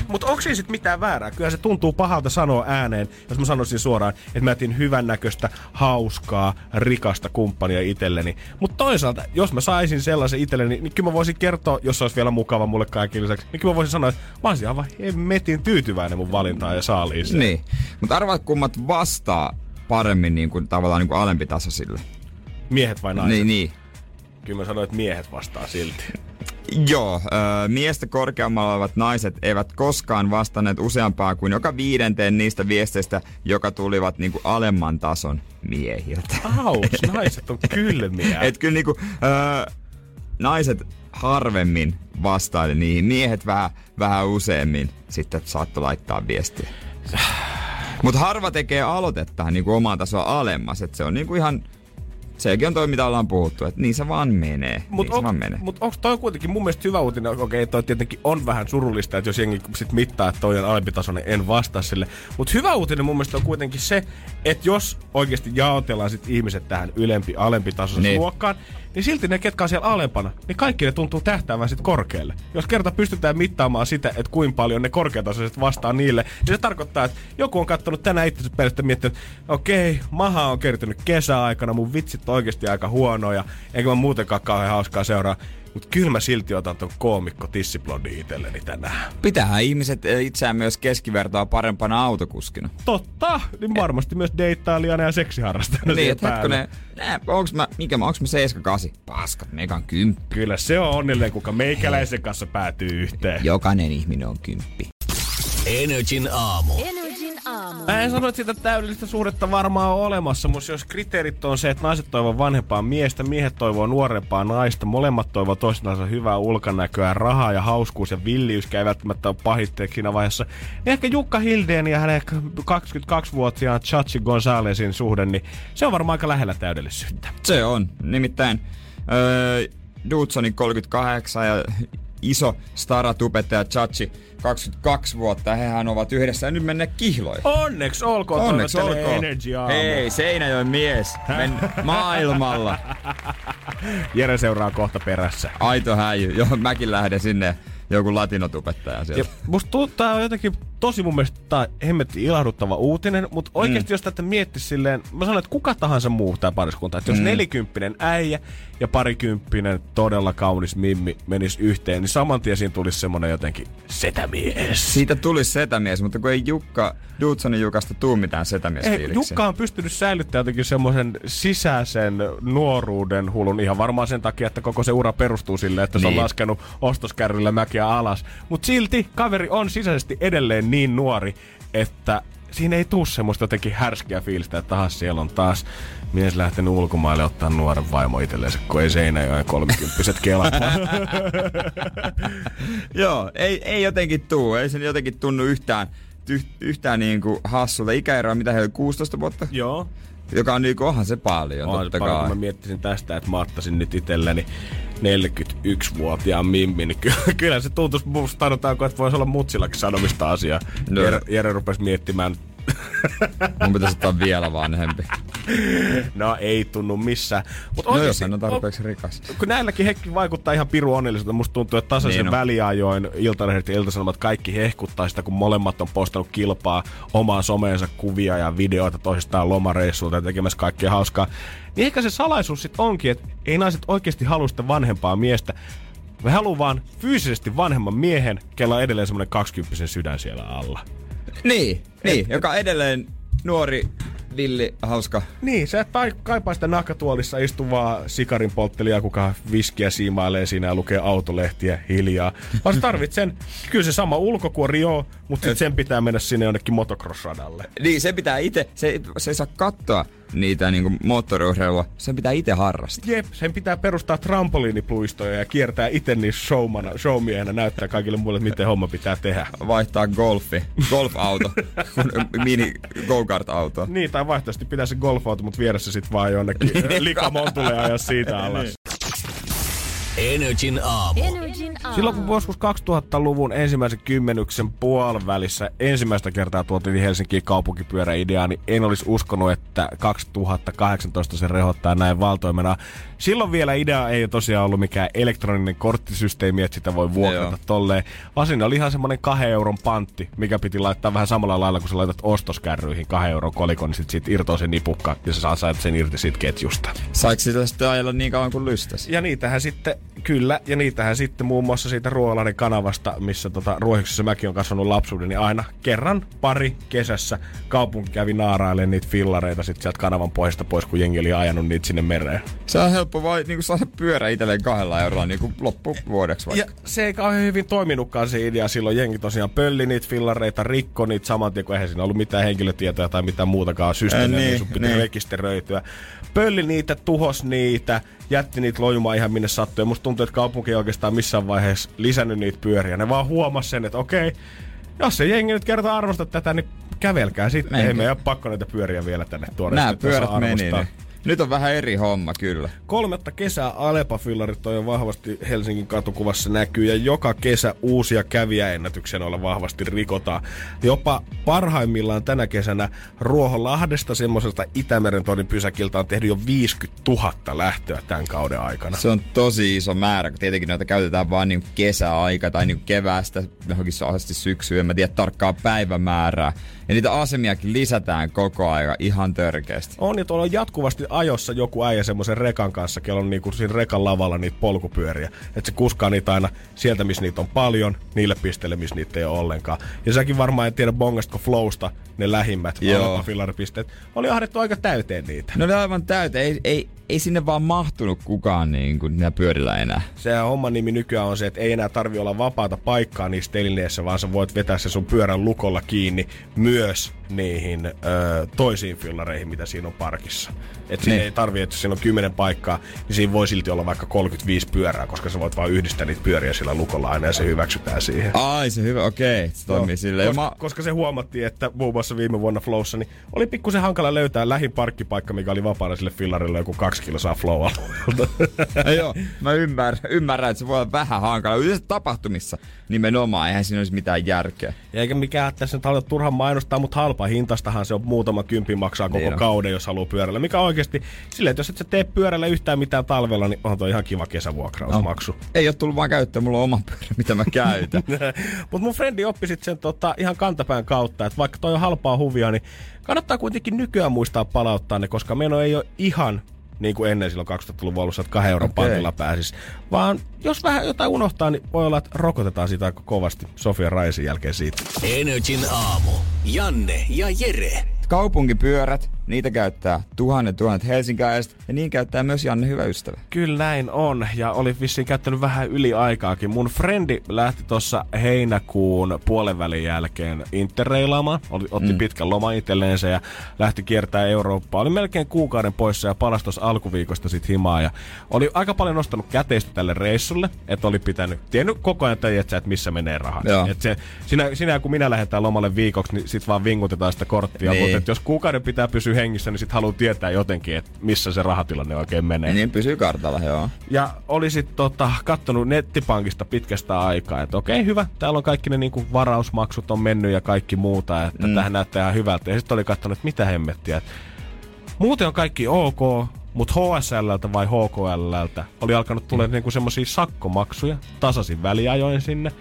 Mutta onko siinä sitten mitään väärää? Kyllä se tuntuu pahalta sanoa ääneen, jos mä sanoisin suoraan, että mä etin hyvännäköistä, hauskaa, rikasta kumppania itselleni. Mutta toisaalta, jos mä saisin sellaisen itselleni, niin kyllä mä voisin kertoa, jos se olisi vielä mukava mulle kaikille lisäksi, niin kyllä mä voisin sanoa, että mä olisin aivan hemmetin tyytyväinen mun valintaan ja saaliiseen. Niin. Mutta arvaat kummat vastaa paremmin niin kuin, tavallaan niin kuin alempitasoisille. Miehet vai naiset? Niin, niin. Kyllä mä sanoin, että miehet vastaa silti. Joo, ö, miestä korkeammalla olevat naiset eivät koskaan vastanneet useampaa kuin joka viidenteen niistä viesteistä, joka tulivat niinku alemman tason miehiltä. Auks, naiset on kylmiä. Et kyllä niinku, ö, naiset harvemmin vastaili niihin, miehet vähän, vähän useammin sitten saattoi laittaa viestiä. Mutta harva tekee aloitetta niinku omaa tasoa alemmas, että se on niinku ihan, sekin on toi mitä ollaan puhuttu, että niin se vaan menee. Mut niin on, menee. mut onko toi kuitenkin mun mielestä hyvä uutinen? Okei, toi tietenkin on vähän surullista, että jos jengi sit mittaa, että toi on alempitasoinen, en vastaa sille. Mutta hyvä uutinen mun mielestä on kuitenkin se, että jos oikeasti jaotellaan sit ihmiset tähän ylempi, alempitasoisen Niin. niin. luokkaan, niin silti ne, ketkä on siellä alempana, niin kaikki ne tuntuu tähtäävän sit korkealle. Jos kerta pystytään mittaamaan sitä, että kuinka paljon ne korkeatasoiset vastaa niille, niin se tarkoittaa, että joku on katsonut tänään itsensä perästä miettinyt, että okei, maha on kertynyt kesäaikana, mun vitsit on oikeasti aika huonoja, eikä mä muutenkaan kauhean hauskaa seuraa. Mutta kyllä mä silti otan ton koomikko tissiblondi itselleni tänään. Pitäähän ihmiset eh, itseään myös keskivertoa parempana autokuskina. Totta, niin varmasti myös deittailijana ja seksiharrastajana niin, siihen että hetkinen, nää, onks mä, mikä mä, onks mä 7-8? Paskat, megan kymppi. Kyllä se on onnellinen, kuka meikäläisen kanssa päätyy yhteen. Jokainen ihminen on kymppi. Energin aamu. Energin aamu. Mä en sano, että sitä täydellistä suhdetta varmaan on olemassa, mutta jos kriteerit on se, että naiset toivoo vanhempaa miestä, miehet toivoo nuorempaa naista, molemmat toivoo toistensa hyvää ulkonäköä, rahaa ja hauskuus ja villiys ei välttämättä ole pahitteeksi siinä vaiheessa, niin ehkä Jukka Hildeen ja hänen ehkä 22-vuotiaan Chachi Gonzalesin suhde, niin se on varmaan aika lähellä täydellisyyttä. Se on. Nimittäin öö, Dudsonin 38 ja iso starat-opettaja Chachi 22 vuotta. Hehän ovat yhdessä ja nyt mennä kihloihin. Onneksi olkoon, Onneksi olkoon. Energy aamu. Hei, Seinäjoen mies. Men maailmalla. Jere seuraa kohta perässä. Aito häijy. Joo, mäkin lähden sinne. Joku latinotubettaja Ja sieltä. musta tuntuu, tää on jotenkin tosi mun mielestä tää hemmetti ilahduttava uutinen, mutta oikeasti mm. jos tätä miettisi silleen, mä sanon, että kuka tahansa muu tää pariskunta, että jos Mm. nelikymppinen äijä ja parikymppinen todella kaunis mimmi menis yhteen, niin saman tien siinä tulisi semmonen jotenkin setämies. Siitä tuli setämies, mutta kun ei Jukka, Dudsonin Jukasta tuu mitään Ei, setämiesfiiliksiä. Jukka on pystynyt säilyttämään jotenkin semmoisen sisäisen nuoruuden hulun ihan varmaan sen takia, että koko se ura perustuu sille, että se Niin. on laskenut ostoskärryllä mäkiä alas. Mutta silti kaveri on sisäisesti edelleen niin nuori, että siinä ei tuu semmoista jotenkin härskiä fiilistä, että taas siellä on taas mies lähtenyt ulkomaille ottaa nuoren vaimo itselleensä, kun ei Seinäjoen kolmikymppiset kelat. Joo, ei, ei jotenkin tuu. Ei se jotenkin tunnu yhtään, yh, yhtään niinku hassulta. Ikäeroa, mitä heillä 16 vuotta? Joo. Joka on niinku, onhan se paljon, On se totta paljon, kun kai. mä miettisin tästä, että mä ottaisin nyt itselleni 41-vuotiaan mimmi, niin ky- kyllä se tuntuisi sanotaanko, että voisi olla mutsillakin sanomista asiaa. No. Jere, Jere rupesi miettimään Mun pitäisi ottaa vielä vanhempi. No ei tunnu missään. Mut No jos hän on tarpeeksi rikas. kun näilläkin hekki vaikuttaa ihan piru onnelliselta. Musta tuntuu, että tasaisen Niin on. väliajoin Iltalehdet ja Iltasanomat kaikki hehkuttaa sitä, kun molemmat on postannut kilpaa omaa someensa kuvia ja videoita toisistaan lomareissulta ja tekemässä kaikkea hauskaa. Niin ehkä se salaisuus sit onkin, että ei naiset oikeasti halua sitä vanhempaa miestä. Me haluaa vaan fyysisesti vanhemman miehen, kella on edelleen semmonen 20 sydän siellä alla. Niin, niin, joka edelleen nuori, villi, hauska. Niin, sä et kaipaa sitä nahkatuolissa istuvaa sikarin polttelijaa, kuka viskiä siimailee siinä ja lukee autolehtiä hiljaa. Vaan sä tarvit sen, kyllä se sama ulkokuori joo, mutta sen pitää mennä sinne jonnekin motocross-radalle. Niin, se pitää itse, se, se ei saa katsoa niitä niinku moottoriurheilua, sen pitää itse harrastaa. Jep, sen pitää perustaa trampoliinipuistoja ja kiertää itse niissä showmana, showmiehenä näyttää kaikille muille, miten homma pitää tehdä. Vaihtaa golfi, golf-auto, mini go-kart-auto. Niin, tai vaihtoehtoisesti pitää se golfauto, mutta viedä se sit vaan jonnekin likamontulle ja ajaa siitä alas. Energin aamu. Energin aamu. Silloin kun joskus 2000-luvun ensimmäisen kymmenyksen puolivälissä ensimmäistä kertaa tuotiin Helsinkiin kaupunkipyöräideaa, niin en olisi uskonut, että 2018 se rehottaa näin valtoimena. Silloin vielä idea ei tosiaan ollut mikään elektroninen korttisysteemi, että sitä voi vuokrata Joo. tolleen, vaan siinä oli ihan semmoinen kahden euron pantti, mikä piti laittaa vähän samalla lailla, kun sä laitat ostoskärryihin kahden euron kolikon, niin sit siitä irtoaa se nipukka ja sä saat sen irti siitä ketjusta. Saiko sitä sitten ajella niin kauan kuin lystäsi? Ja niitähän sitten, kyllä, ja niitähän sitten muun muassa siitä Ruoholahden kanavasta, missä tota, Ruohiksessa mäkin on kasvanut lapsuuden, niin aina kerran, pari kesässä kaupunki kävi naarailemaan niitä fillareita sitten sieltä kanavan pohjasta pois, kun jengi oli ajanut niitä sinne mereen. Se on helppo vai niin saada pyörä itselleen kahdella eurolla niin kuin loppuvuodeksi vaikka. Ja se ei kauhean hyvin toiminutkaan se idea. Silloin jengi tosiaan pölli niitä fillareita, rikko niitä saman tien, kun eihän siinä ollut mitään henkilötietoja tai mitään muutakaan systeemiä, niin, niin, sun piti niin. rekisteröityä. Pölli niitä, tuhos niitä, jätti niitä lojumaan ihan minne sattui. Ja musta tuntuu, että kaupunki ei oikeastaan missään vaiheessa lisännyt niitä pyöriä. Ne vaan huomas sen, että okei, jos se jengi nyt kertaa arvosta tätä, niin kävelkää sitten. Ei meidän ole pakko näitä pyöriä vielä tänne tuoda. Nämä pyörät meni. arvostaa. Niin. Nyt on vähän eri homma kyllä. Kolmatta kesää Alepa-fillarit on jo vahvasti Helsingin katukuvassa näkyy ja joka kesä uusia kävijäennätyksiä noilla vahvasti rikotaan. Jopa parhaimmillaan tänä kesänä Ruoholahdesta semmoiselta Itämeren torin pysäkiltä on tehnyt jo 50 000 lähtöä tämän kauden aikana. Se on tosi iso määrä, kun tietenkin noita käytetään vaan niin kesäaika tai niin keväästä johonkin asti syksyyn. En mä tiedä tarkkaa päivämäärää. Ja niitä asemiakin lisätään koko ajan ihan törkeästi. On ja tuolla on jatkuvasti ajossa joku äijä semmoisen rekan kanssa, kello on niinku siinä rekan lavalla niitä polkupyöriä. Että se kuskaa niitä aina sieltä, missä niitä on paljon, niille pisteille, missä niitä ei ole ollenkaan. Ja säkin varmaan et tiedä bongastko flowsta ne lähimmät Joo. fillaripisteet. Oli ahdettu aika täyteen niitä. No ne aivan täyteen. Ei, ei, ei sinne vaan mahtunut kukaan niin kuin niillä pyörillä enää. Se homman nimi nykyään on se, että ei enää tarvi olla vapaata paikkaa niissä telineissä, vaan sä voit vetää se sun pyörän lukolla kiinni myös niihin ö, toisiin fillareihin, mitä siinä on parkissa. Et siinä Niin. ei tarvi, että siinä on 10 paikkaa, niin siinä voi silti olla vaikka 35 pyörää, koska sä voit vaan yhdistää niitä pyöriä sillä lukolla aina ja se hyväksytään siihen. Ai se hyvä, okei. Se toimii silleen. Ja Koska, Mä, koska se huomattiin, että muun muassa viime vuonna Flowssa, niin oli pikkusen hankala löytää lähin parkkipaikka, mikä oli vapaana sille fillarille joku kaksi kilsaa Flow-alueelta. Joo, mä ymmärrän, ymmärrän, että se voi olla vähän hankala. Yleensä tapahtumissa nimenomaan, eihän siinä olisi mitään järkeä. Eikä mikään tässä nyt haluta turhan mainostaa, mutta halpa hintastahan se on muutama kymppi maksaa koko Niin kauden, jos haluaa pyörällä. Mikä oikeasti, silleen, että jos et sä tee pyörällä yhtään mitään talvella, niin on toi ihan kiva kesävuokrausmaksu. Ei ole tullut vaan käyttöön, mulla on oma pyörä, mitä mä käytän. Mutta mun frendi oppi sit sen tota, ihan kantapään kautta, että vaikka toi on halpaa huvia, niin kannattaa kuitenkin nykyään muistaa palauttaa ne, koska meno ei ole ihan niin kuin ennen silloin 2000-luvun alussa, että kahden euron Okei. pantilla pääsis. Vaan jos vähän jotain unohtaa, niin voi olla, että rokotetaan sitä aika kovasti Sofia Raisin jälkeen siitä. Energin aamu. Janne ja Jere. Kaupunkipyörät, niitä käyttää tuhannet tuhannet helsinkiläiset ja niin käyttää myös Janne hyvä ystävä. Kyllä näin on, ja oli vissiin käyttänyt vähän yli aikaakin. Mun frendi lähti tuossa heinäkuun puolen välin jälkeen interreilaamaan. Oli, otti mm. pitkän loma itselleensä ja lähti kiertää Eurooppaa. Oli melkein kuukauden poissa ja palasi tuossa alkuviikosta sit himaa. Ja oli aika paljon nostanut käteistä tälle reissulle, että oli pitänyt, tiennyt koko ajan sä, että missä menee rahat. Joo. Et se, sinä, sinä kun minä lähdetään lomalle viikoksi, niin sit vaan vingutetaan sitä korttia. Niin. Mutta jos kuukauden pitää pysyä hengissä, niin sit haluaa tietää jotenkin, että missä se rahatilanne oikein menee. Niin pysyy kartalla, joo. Ja olisit tota, kattonut nettipankista pitkästä aikaa, että okei hyvä, täällä on kaikki ne niinku varausmaksut on mennyt ja kaikki muuta, että mm. tähän näyttää ihan hyvältä. Ja sitten oli kattonut, että mitä hemmettiä. Että muuten on kaikki ok, mutta HSLltä vai HKLltä oli alkanut tulla mm. niinku semmosia sakkomaksuja tasaisin väliajoin sinne.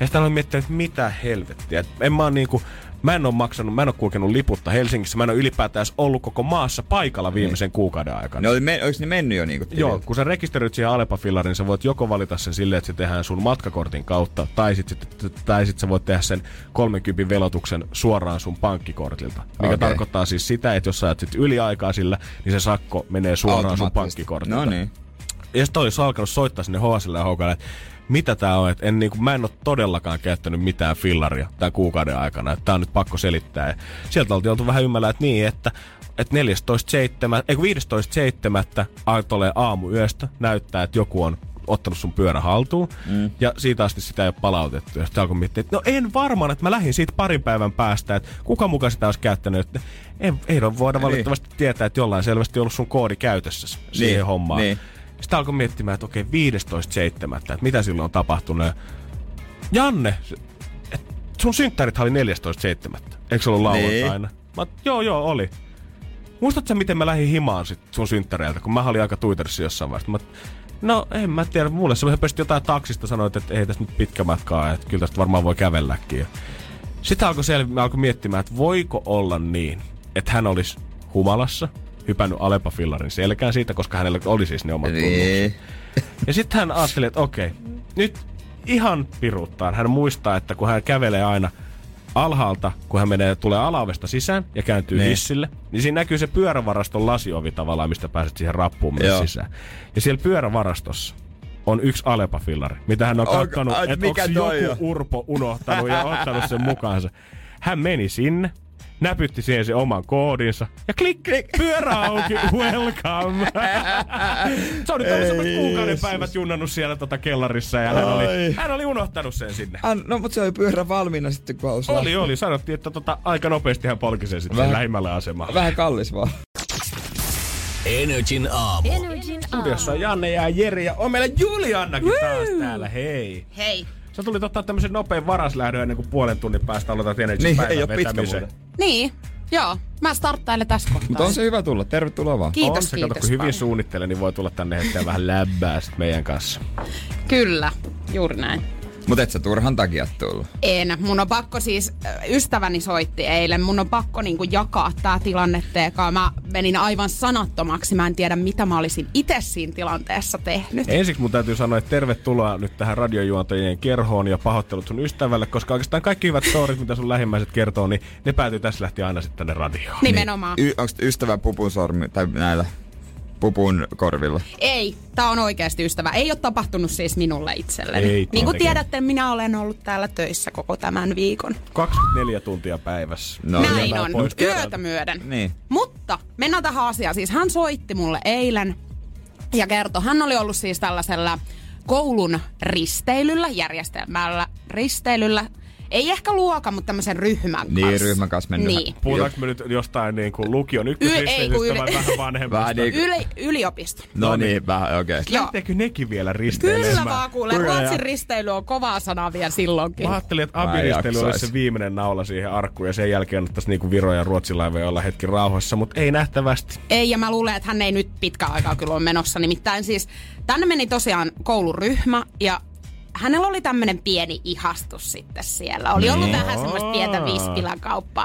Ja sitten aloin miettiä, että mitä helvettiä. Et en mä oon niinku, Mä en ole maksanut, mä en ole kulkenut liputta Helsingissä, mä en ole ylipäätään ollut koko maassa paikalla viimeisen niin. kuukauden aikana. Ne oli, me, ne mennyt jo niinku Joo, kun sä rekisteröit siihen Alepa-fillariin, sä voit joko valita sen silleen, että se tehdään sun matkakortin kautta, tai sit, sit, tai sit sä voit tehdä sen 30 velotuksen suoraan sun pankkikortilta. Mikä okay. tarkoittaa siis sitä, että jos sä ajat sit yliaikaa sillä, niin se sakko menee suoraan sun pankkikortilta. No niin. Ja sitten olisi alkanut soittaa sinne HSL ja HKL, että mitä tää on, että en, niin kuin, mä en ole todellakaan käyttänyt mitään fillaria tämän kuukauden aikana, että tää on nyt pakko selittää. Ja sieltä oltiin oltu vähän ymmärrä, että niin, että että 14.7, ei 15.7. tulee aamu yöstä näyttää, että joku on ottanut sun pyörä haltuun. Mm. Ja siitä asti sitä ei ole palautettu. Ja sitten alkoi miettiä, että no en varmaan, että mä lähdin siitä parin päivän päästä, että kuka mukaan sitä olisi käyttänyt. Että ei, ei voida niin. valitettavasti tietää, että jollain selvästi ollut sun koodi käytössä siihen Niin, hommaan. niin. Sitten alkoi miettimään, että okei, 15.7. Että mitä silloin on tapahtunut. Ja Janne, sun synttärit oli 14.7. Eikö se ollut lauantaina? Niin. Mä, joo, joo, oli. Muistatko miten mä lähdin himaan sit sun synttäreiltä, kun mä olin aika tuiterissa jossain vaiheessa? Mä, no, en mä tiedä. Mulle se höpösti jotain taksista sanoit, että ei tässä nyt pitkä matkaa, että kyllä tästä varmaan voi kävelläkin. Sitten alkoi, sel- mä alkoi miettimään, että voiko olla niin, että hän olisi humalassa, hypännyt Alepa-fillarin selkään siitä, koska hänellä oli siis ne omat tunnukset. Niin. Ja sitten hän ajatteli, että okei, nyt ihan piruuttaan. Hän muistaa, että kun hän kävelee aina alhaalta, kun hän menee, tulee alaovesta sisään ja kääntyy Niin. hissille, niin siinä näkyy se pyörävaraston lasiovi tavallaan, mistä pääset siihen rappuun mennä sisään. Ja siellä pyörävarastossa on yksi Alepa-fillari, mitä hän on katsonut, että onko joku on? urpo unohtanut ja ottanut sen mukaansa. Hän meni sinne, näpytti siihen sen oman koodinsa ja klik, klik pyörä auki, welcome. se on nyt ollut kuukauden päivät junnannut siellä tota kellarissa ja hän oli, hän oli unohtanut sen sinne. An, no, mutta se oli pyörä valmiina sitten, kun Oli, lähteä. oli. Sanottiin, että tota, aika nopeasti hän polki sen sitten Vähän- lähimmälle asemalle. Vähän kallis vaan. Energin aamu. Energin Studiossa on Janne ja Jeri ja on meillä Juliannakin taas täällä. Hei. Hei. Sä tulit ottaa tämmöisen nopean varaslähdön ennen kuin puolen tunnin päästä aloitat Energy Niin, päivän ei oo pitkä vetämisen. muuten. Niin, joo. Mä starttailen tässä kohtaa. Mutta on se hyvä tulla. Tervetuloa vaan. Kiitos, on se, kato, kiitos kun hyvin paljon. suunnittelee, niin voi tulla tänne hetken vähän läbbää sit meidän kanssa. Kyllä, juuri näin. Mutta et sä turhan takia tullut. En. Mun on pakko siis, äh, ystäväni soitti eilen, mun on pakko niinku jakaa tää tilanne teekaan. Mä menin aivan sanattomaksi. Mä en tiedä, mitä mä olisin itse siinä tilanteessa tehnyt. Ensiksi mun täytyy sanoa, että tervetuloa nyt tähän radiojuontajien kerhoon ja pahoittelut sun ystävälle, koska oikeastaan kaikki hyvät storit, mitä sun lähimmäiset kertoo, niin ne päätyy tässä lähtien aina sitten tänne radioon. Nimenomaan. Y- onko ystävä pupun sormi, tai näillä pupun korvilla? Ei, tää on oikeasti ystävä. Ei ole tapahtunut siis minulle itselleni. Ei niin kuin tiedätte, minä olen ollut täällä töissä koko tämän viikon. 24 tuntia päivässä. No, Näin Vähän on, yötä myöden. Niin. Mutta mennään tähän asiaan. Siis hän soitti mulle eilen ja kertoi, hän oli ollut siis tällaisella koulun risteilyllä, järjestelmällä risteilyllä. Ei ehkä luokan, mutta tämmöisen ryhmän kanssa. Niin, ryhmän kanssa mennyt. Niin. Puhutaanko me nyt jostain niin kuin lukion ykkösristeilystä yle- vai vähän vanhemmasta? Vähän niin- Yli, yliopisto. No niin, vähän, okei. Okay. Lähteekö nekin vielä risteilemään? Kyllä vaan kuule, Kyllä, ja- Ruotsin risteily on kovaa sanaa vielä silloinkin. Mä ajattelin, että abiristely olisi se viimeinen naula siihen arkkuun ja sen jälkeen ottaisiin niinku Viro ja Ruotsin laivoja olla hetki rauhassa, mutta ei nähtävästi. Ei, ja mä luulen, että hän ei nyt pitkä aikaa kyllä ole menossa. Nimittäin siis tänne meni tosiaan kouluryhmä ja hänellä oli tämmöinen pieni ihastus sitten siellä. Oli ollut vähän semmoista pientä vispilän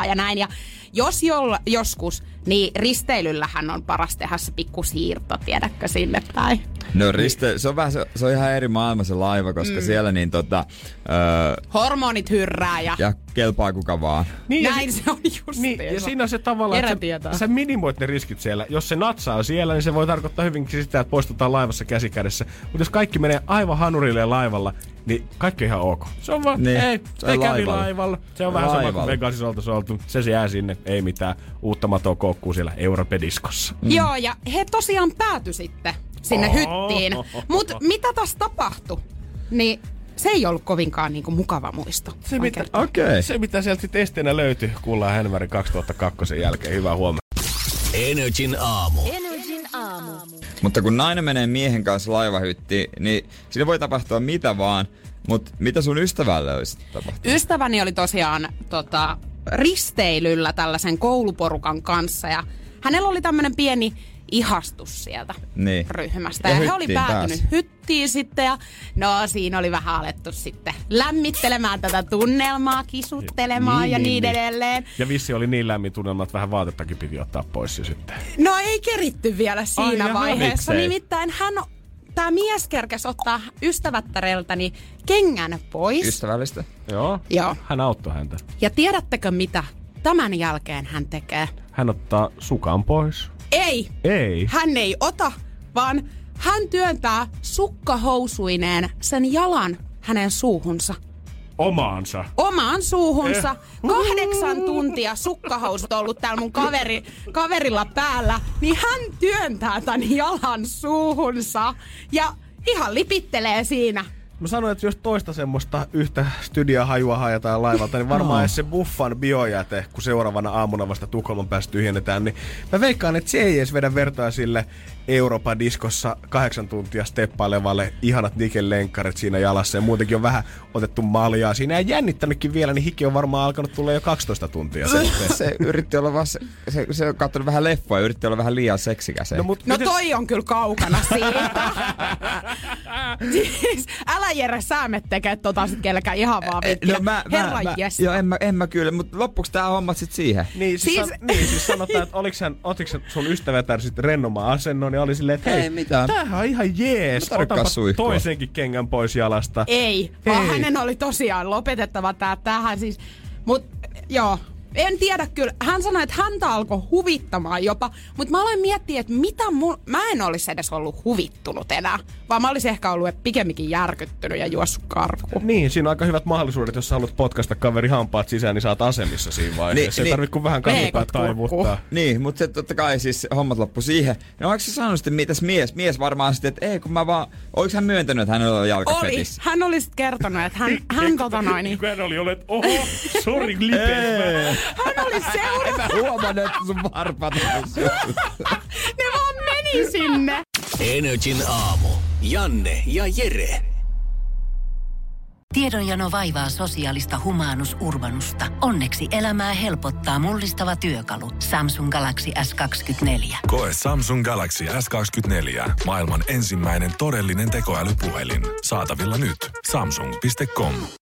ja näin. Ja jos jolla, joskus, niin risteilyllähän on paras tehdä se pikku siirto, tiedätkö, sinne päin. No riste, se on vähän, se, se on ihan eri maailma se laiva, koska mm. siellä niin tota, öö, Hormonit hyrrää ja, ja kelpaa kuka vaan. Niin, näin si- se on just Niin, ja siinä on se tavallaan, että tietää. sä, sä minimoit ne riskit siellä. Jos se natsaa siellä, niin se voi tarkoittaa hyvinkin sitä, että poistutaan laivassa käsikädessä. Mutta jos kaikki menee aivan hanurille laivalla, niin kaikki on ihan ok. Se on vaan, Niin, ei, se se on kävi laivalla. laivalla. Se on vähän sama Laivalla. kuin Vegasissa oltu. Se jää sinne, ei mitään uutta matoa koukkuu siellä Europediskossa. Mm. Joo, ja he tosiaan pääty sitten sinne Oh. hyttiin. Mutta mitä tässä tapahtui? Niin se ei ollut kovinkaan niinku mukava muisto. Se mitä. Okay. se, mitä sieltä sitten esteenä löytyi, kuullaan Hänvärin 2002 jälkeen. Hyvää huomenta. Energin aamu. Energin aamu. Mutta kun nainen menee miehen kanssa laivahyttiin, niin siinä voi tapahtua mitä vaan. Mutta mitä sun ystävälle olisi tapahtunut? Ystäväni oli tosiaan tota, risteilyllä tällaisen kouluporukan kanssa ja hänellä oli tämmöinen pieni ihastus sieltä Niin. ryhmästä. Ja Ja, he oli päätynyt pääsi. hyttiin sitten ja no siinä oli vähän alettu sitten lämmittelemään tätä tunnelmaa, kisuttelemaan Niin, ja niin, niin, niin. edelleen. Ja vissi oli niin lämmin tunnelma, että vähän vaatettakin piti ottaa pois jo sitten. No ei keritty vielä siinä jaha, vaiheessa. miksei? Nimittäin hän, tämä mies kerkesi ottaa ystävättäreltäni kengän pois. Ystävällistä? Joo. Joo. Hän auttoi häntä. Ja tiedättekö mitä tämän jälkeen hän tekee? Hän ottaa sukan pois. Ei, Ei. hän ei ota, vaan hän työntää sukkahousuineen sen jalan hänen suuhunsa. Omaansa. Omaan suuhunsa. Kahdeksan tuntia sukkahousut ollut täällä mun kaveri, kaverilla päällä, niin hän työntää tämän jalan suuhunsa ja ihan lipittelee siinä. Mä sanoin, että jos toista semmoista yhtä studiohajua haetaan laivalta, niin varmaan edes se buffan biojäte, kun seuraavana aamuna vasta Tukholman päästä tyhjennetään, niin mä veikkaan, että se ei edes vedä vertaa sille Euroopan diskossa kahdeksan tuntia steppailevalle ihanat nikellenkkarit siinä jalassa ja muutenkin on vähän otettu maljaa siinä ja jännittänytkin vielä, niin hiki on varmaan alkanut tulla jo 12 tuntia. Se, Se yritti olla vaan, se, se, se on katsonut vähän leffoa ja yritti olla vähän liian seksikäs. no, mut No miten- toi on kyllä kaukana siitä. siis, älä Jere Säämet tekee tota sit kelkään ihan vaan vitkiä. Herra jes. Joo, en mä, en mä kyllä, mutta loppuksi tää hommat sit siihen. Niin siis, Siis-. San, niin, siis sanotaan, että oliks hän, sun ystävätär sitten rennomaan asennon, niin oli silleen, että hei, Ei mitään. tämähän on ihan jees, otanpa suihkua. toisenkin kengän pois jalasta. Ei, vaan Ei. hänen oli tosiaan lopetettava tää tähän siis. Mut joo, en tiedä kyllä. Hän sanoi, että häntä alkoi huvittamaan jopa, mutta mä aloin miettiä, että mitä mun... Mä en olisi edes ollut huvittunut enää, vaan mä olisin ehkä ollut pikemminkin järkyttynyt ja juossut karkuun. Niin, siinä on aika hyvät mahdollisuudet, jos sä haluat potkaista kaveri hampaat sisään, niin saat asemissa siinä vaiheessa. Niin, Ei niin. tarvitse kuin vähän kurkkuun. taivuttaa. Niin, mutta se totta kai siis hommat loppu siihen. No onko se sanonut sitten mitäs mies? Mies varmaan sitten, että ei kun mä vaan, oliko hän myöntänyt, että hänellä on Oli. jalkafetis? Hän oli sitten kertonut, että hän, hän tota noin, niin, hän oli ollut, että oho, sorry. Hän oli seurannut, Mä huomannut, että sun varpat ne vaan meni sinne. Energin aamu. Janne ja Jere. Tiedonjano vaivaa sosiaalista humanus urbanusta. Onneksi elämää helpottaa mullistava työkalu. Samsung Galaxy S24. Koe Samsung Galaxy S24. Maailman ensimmäinen todellinen tekoälypuhelin. Saatavilla nyt. Samsung.com.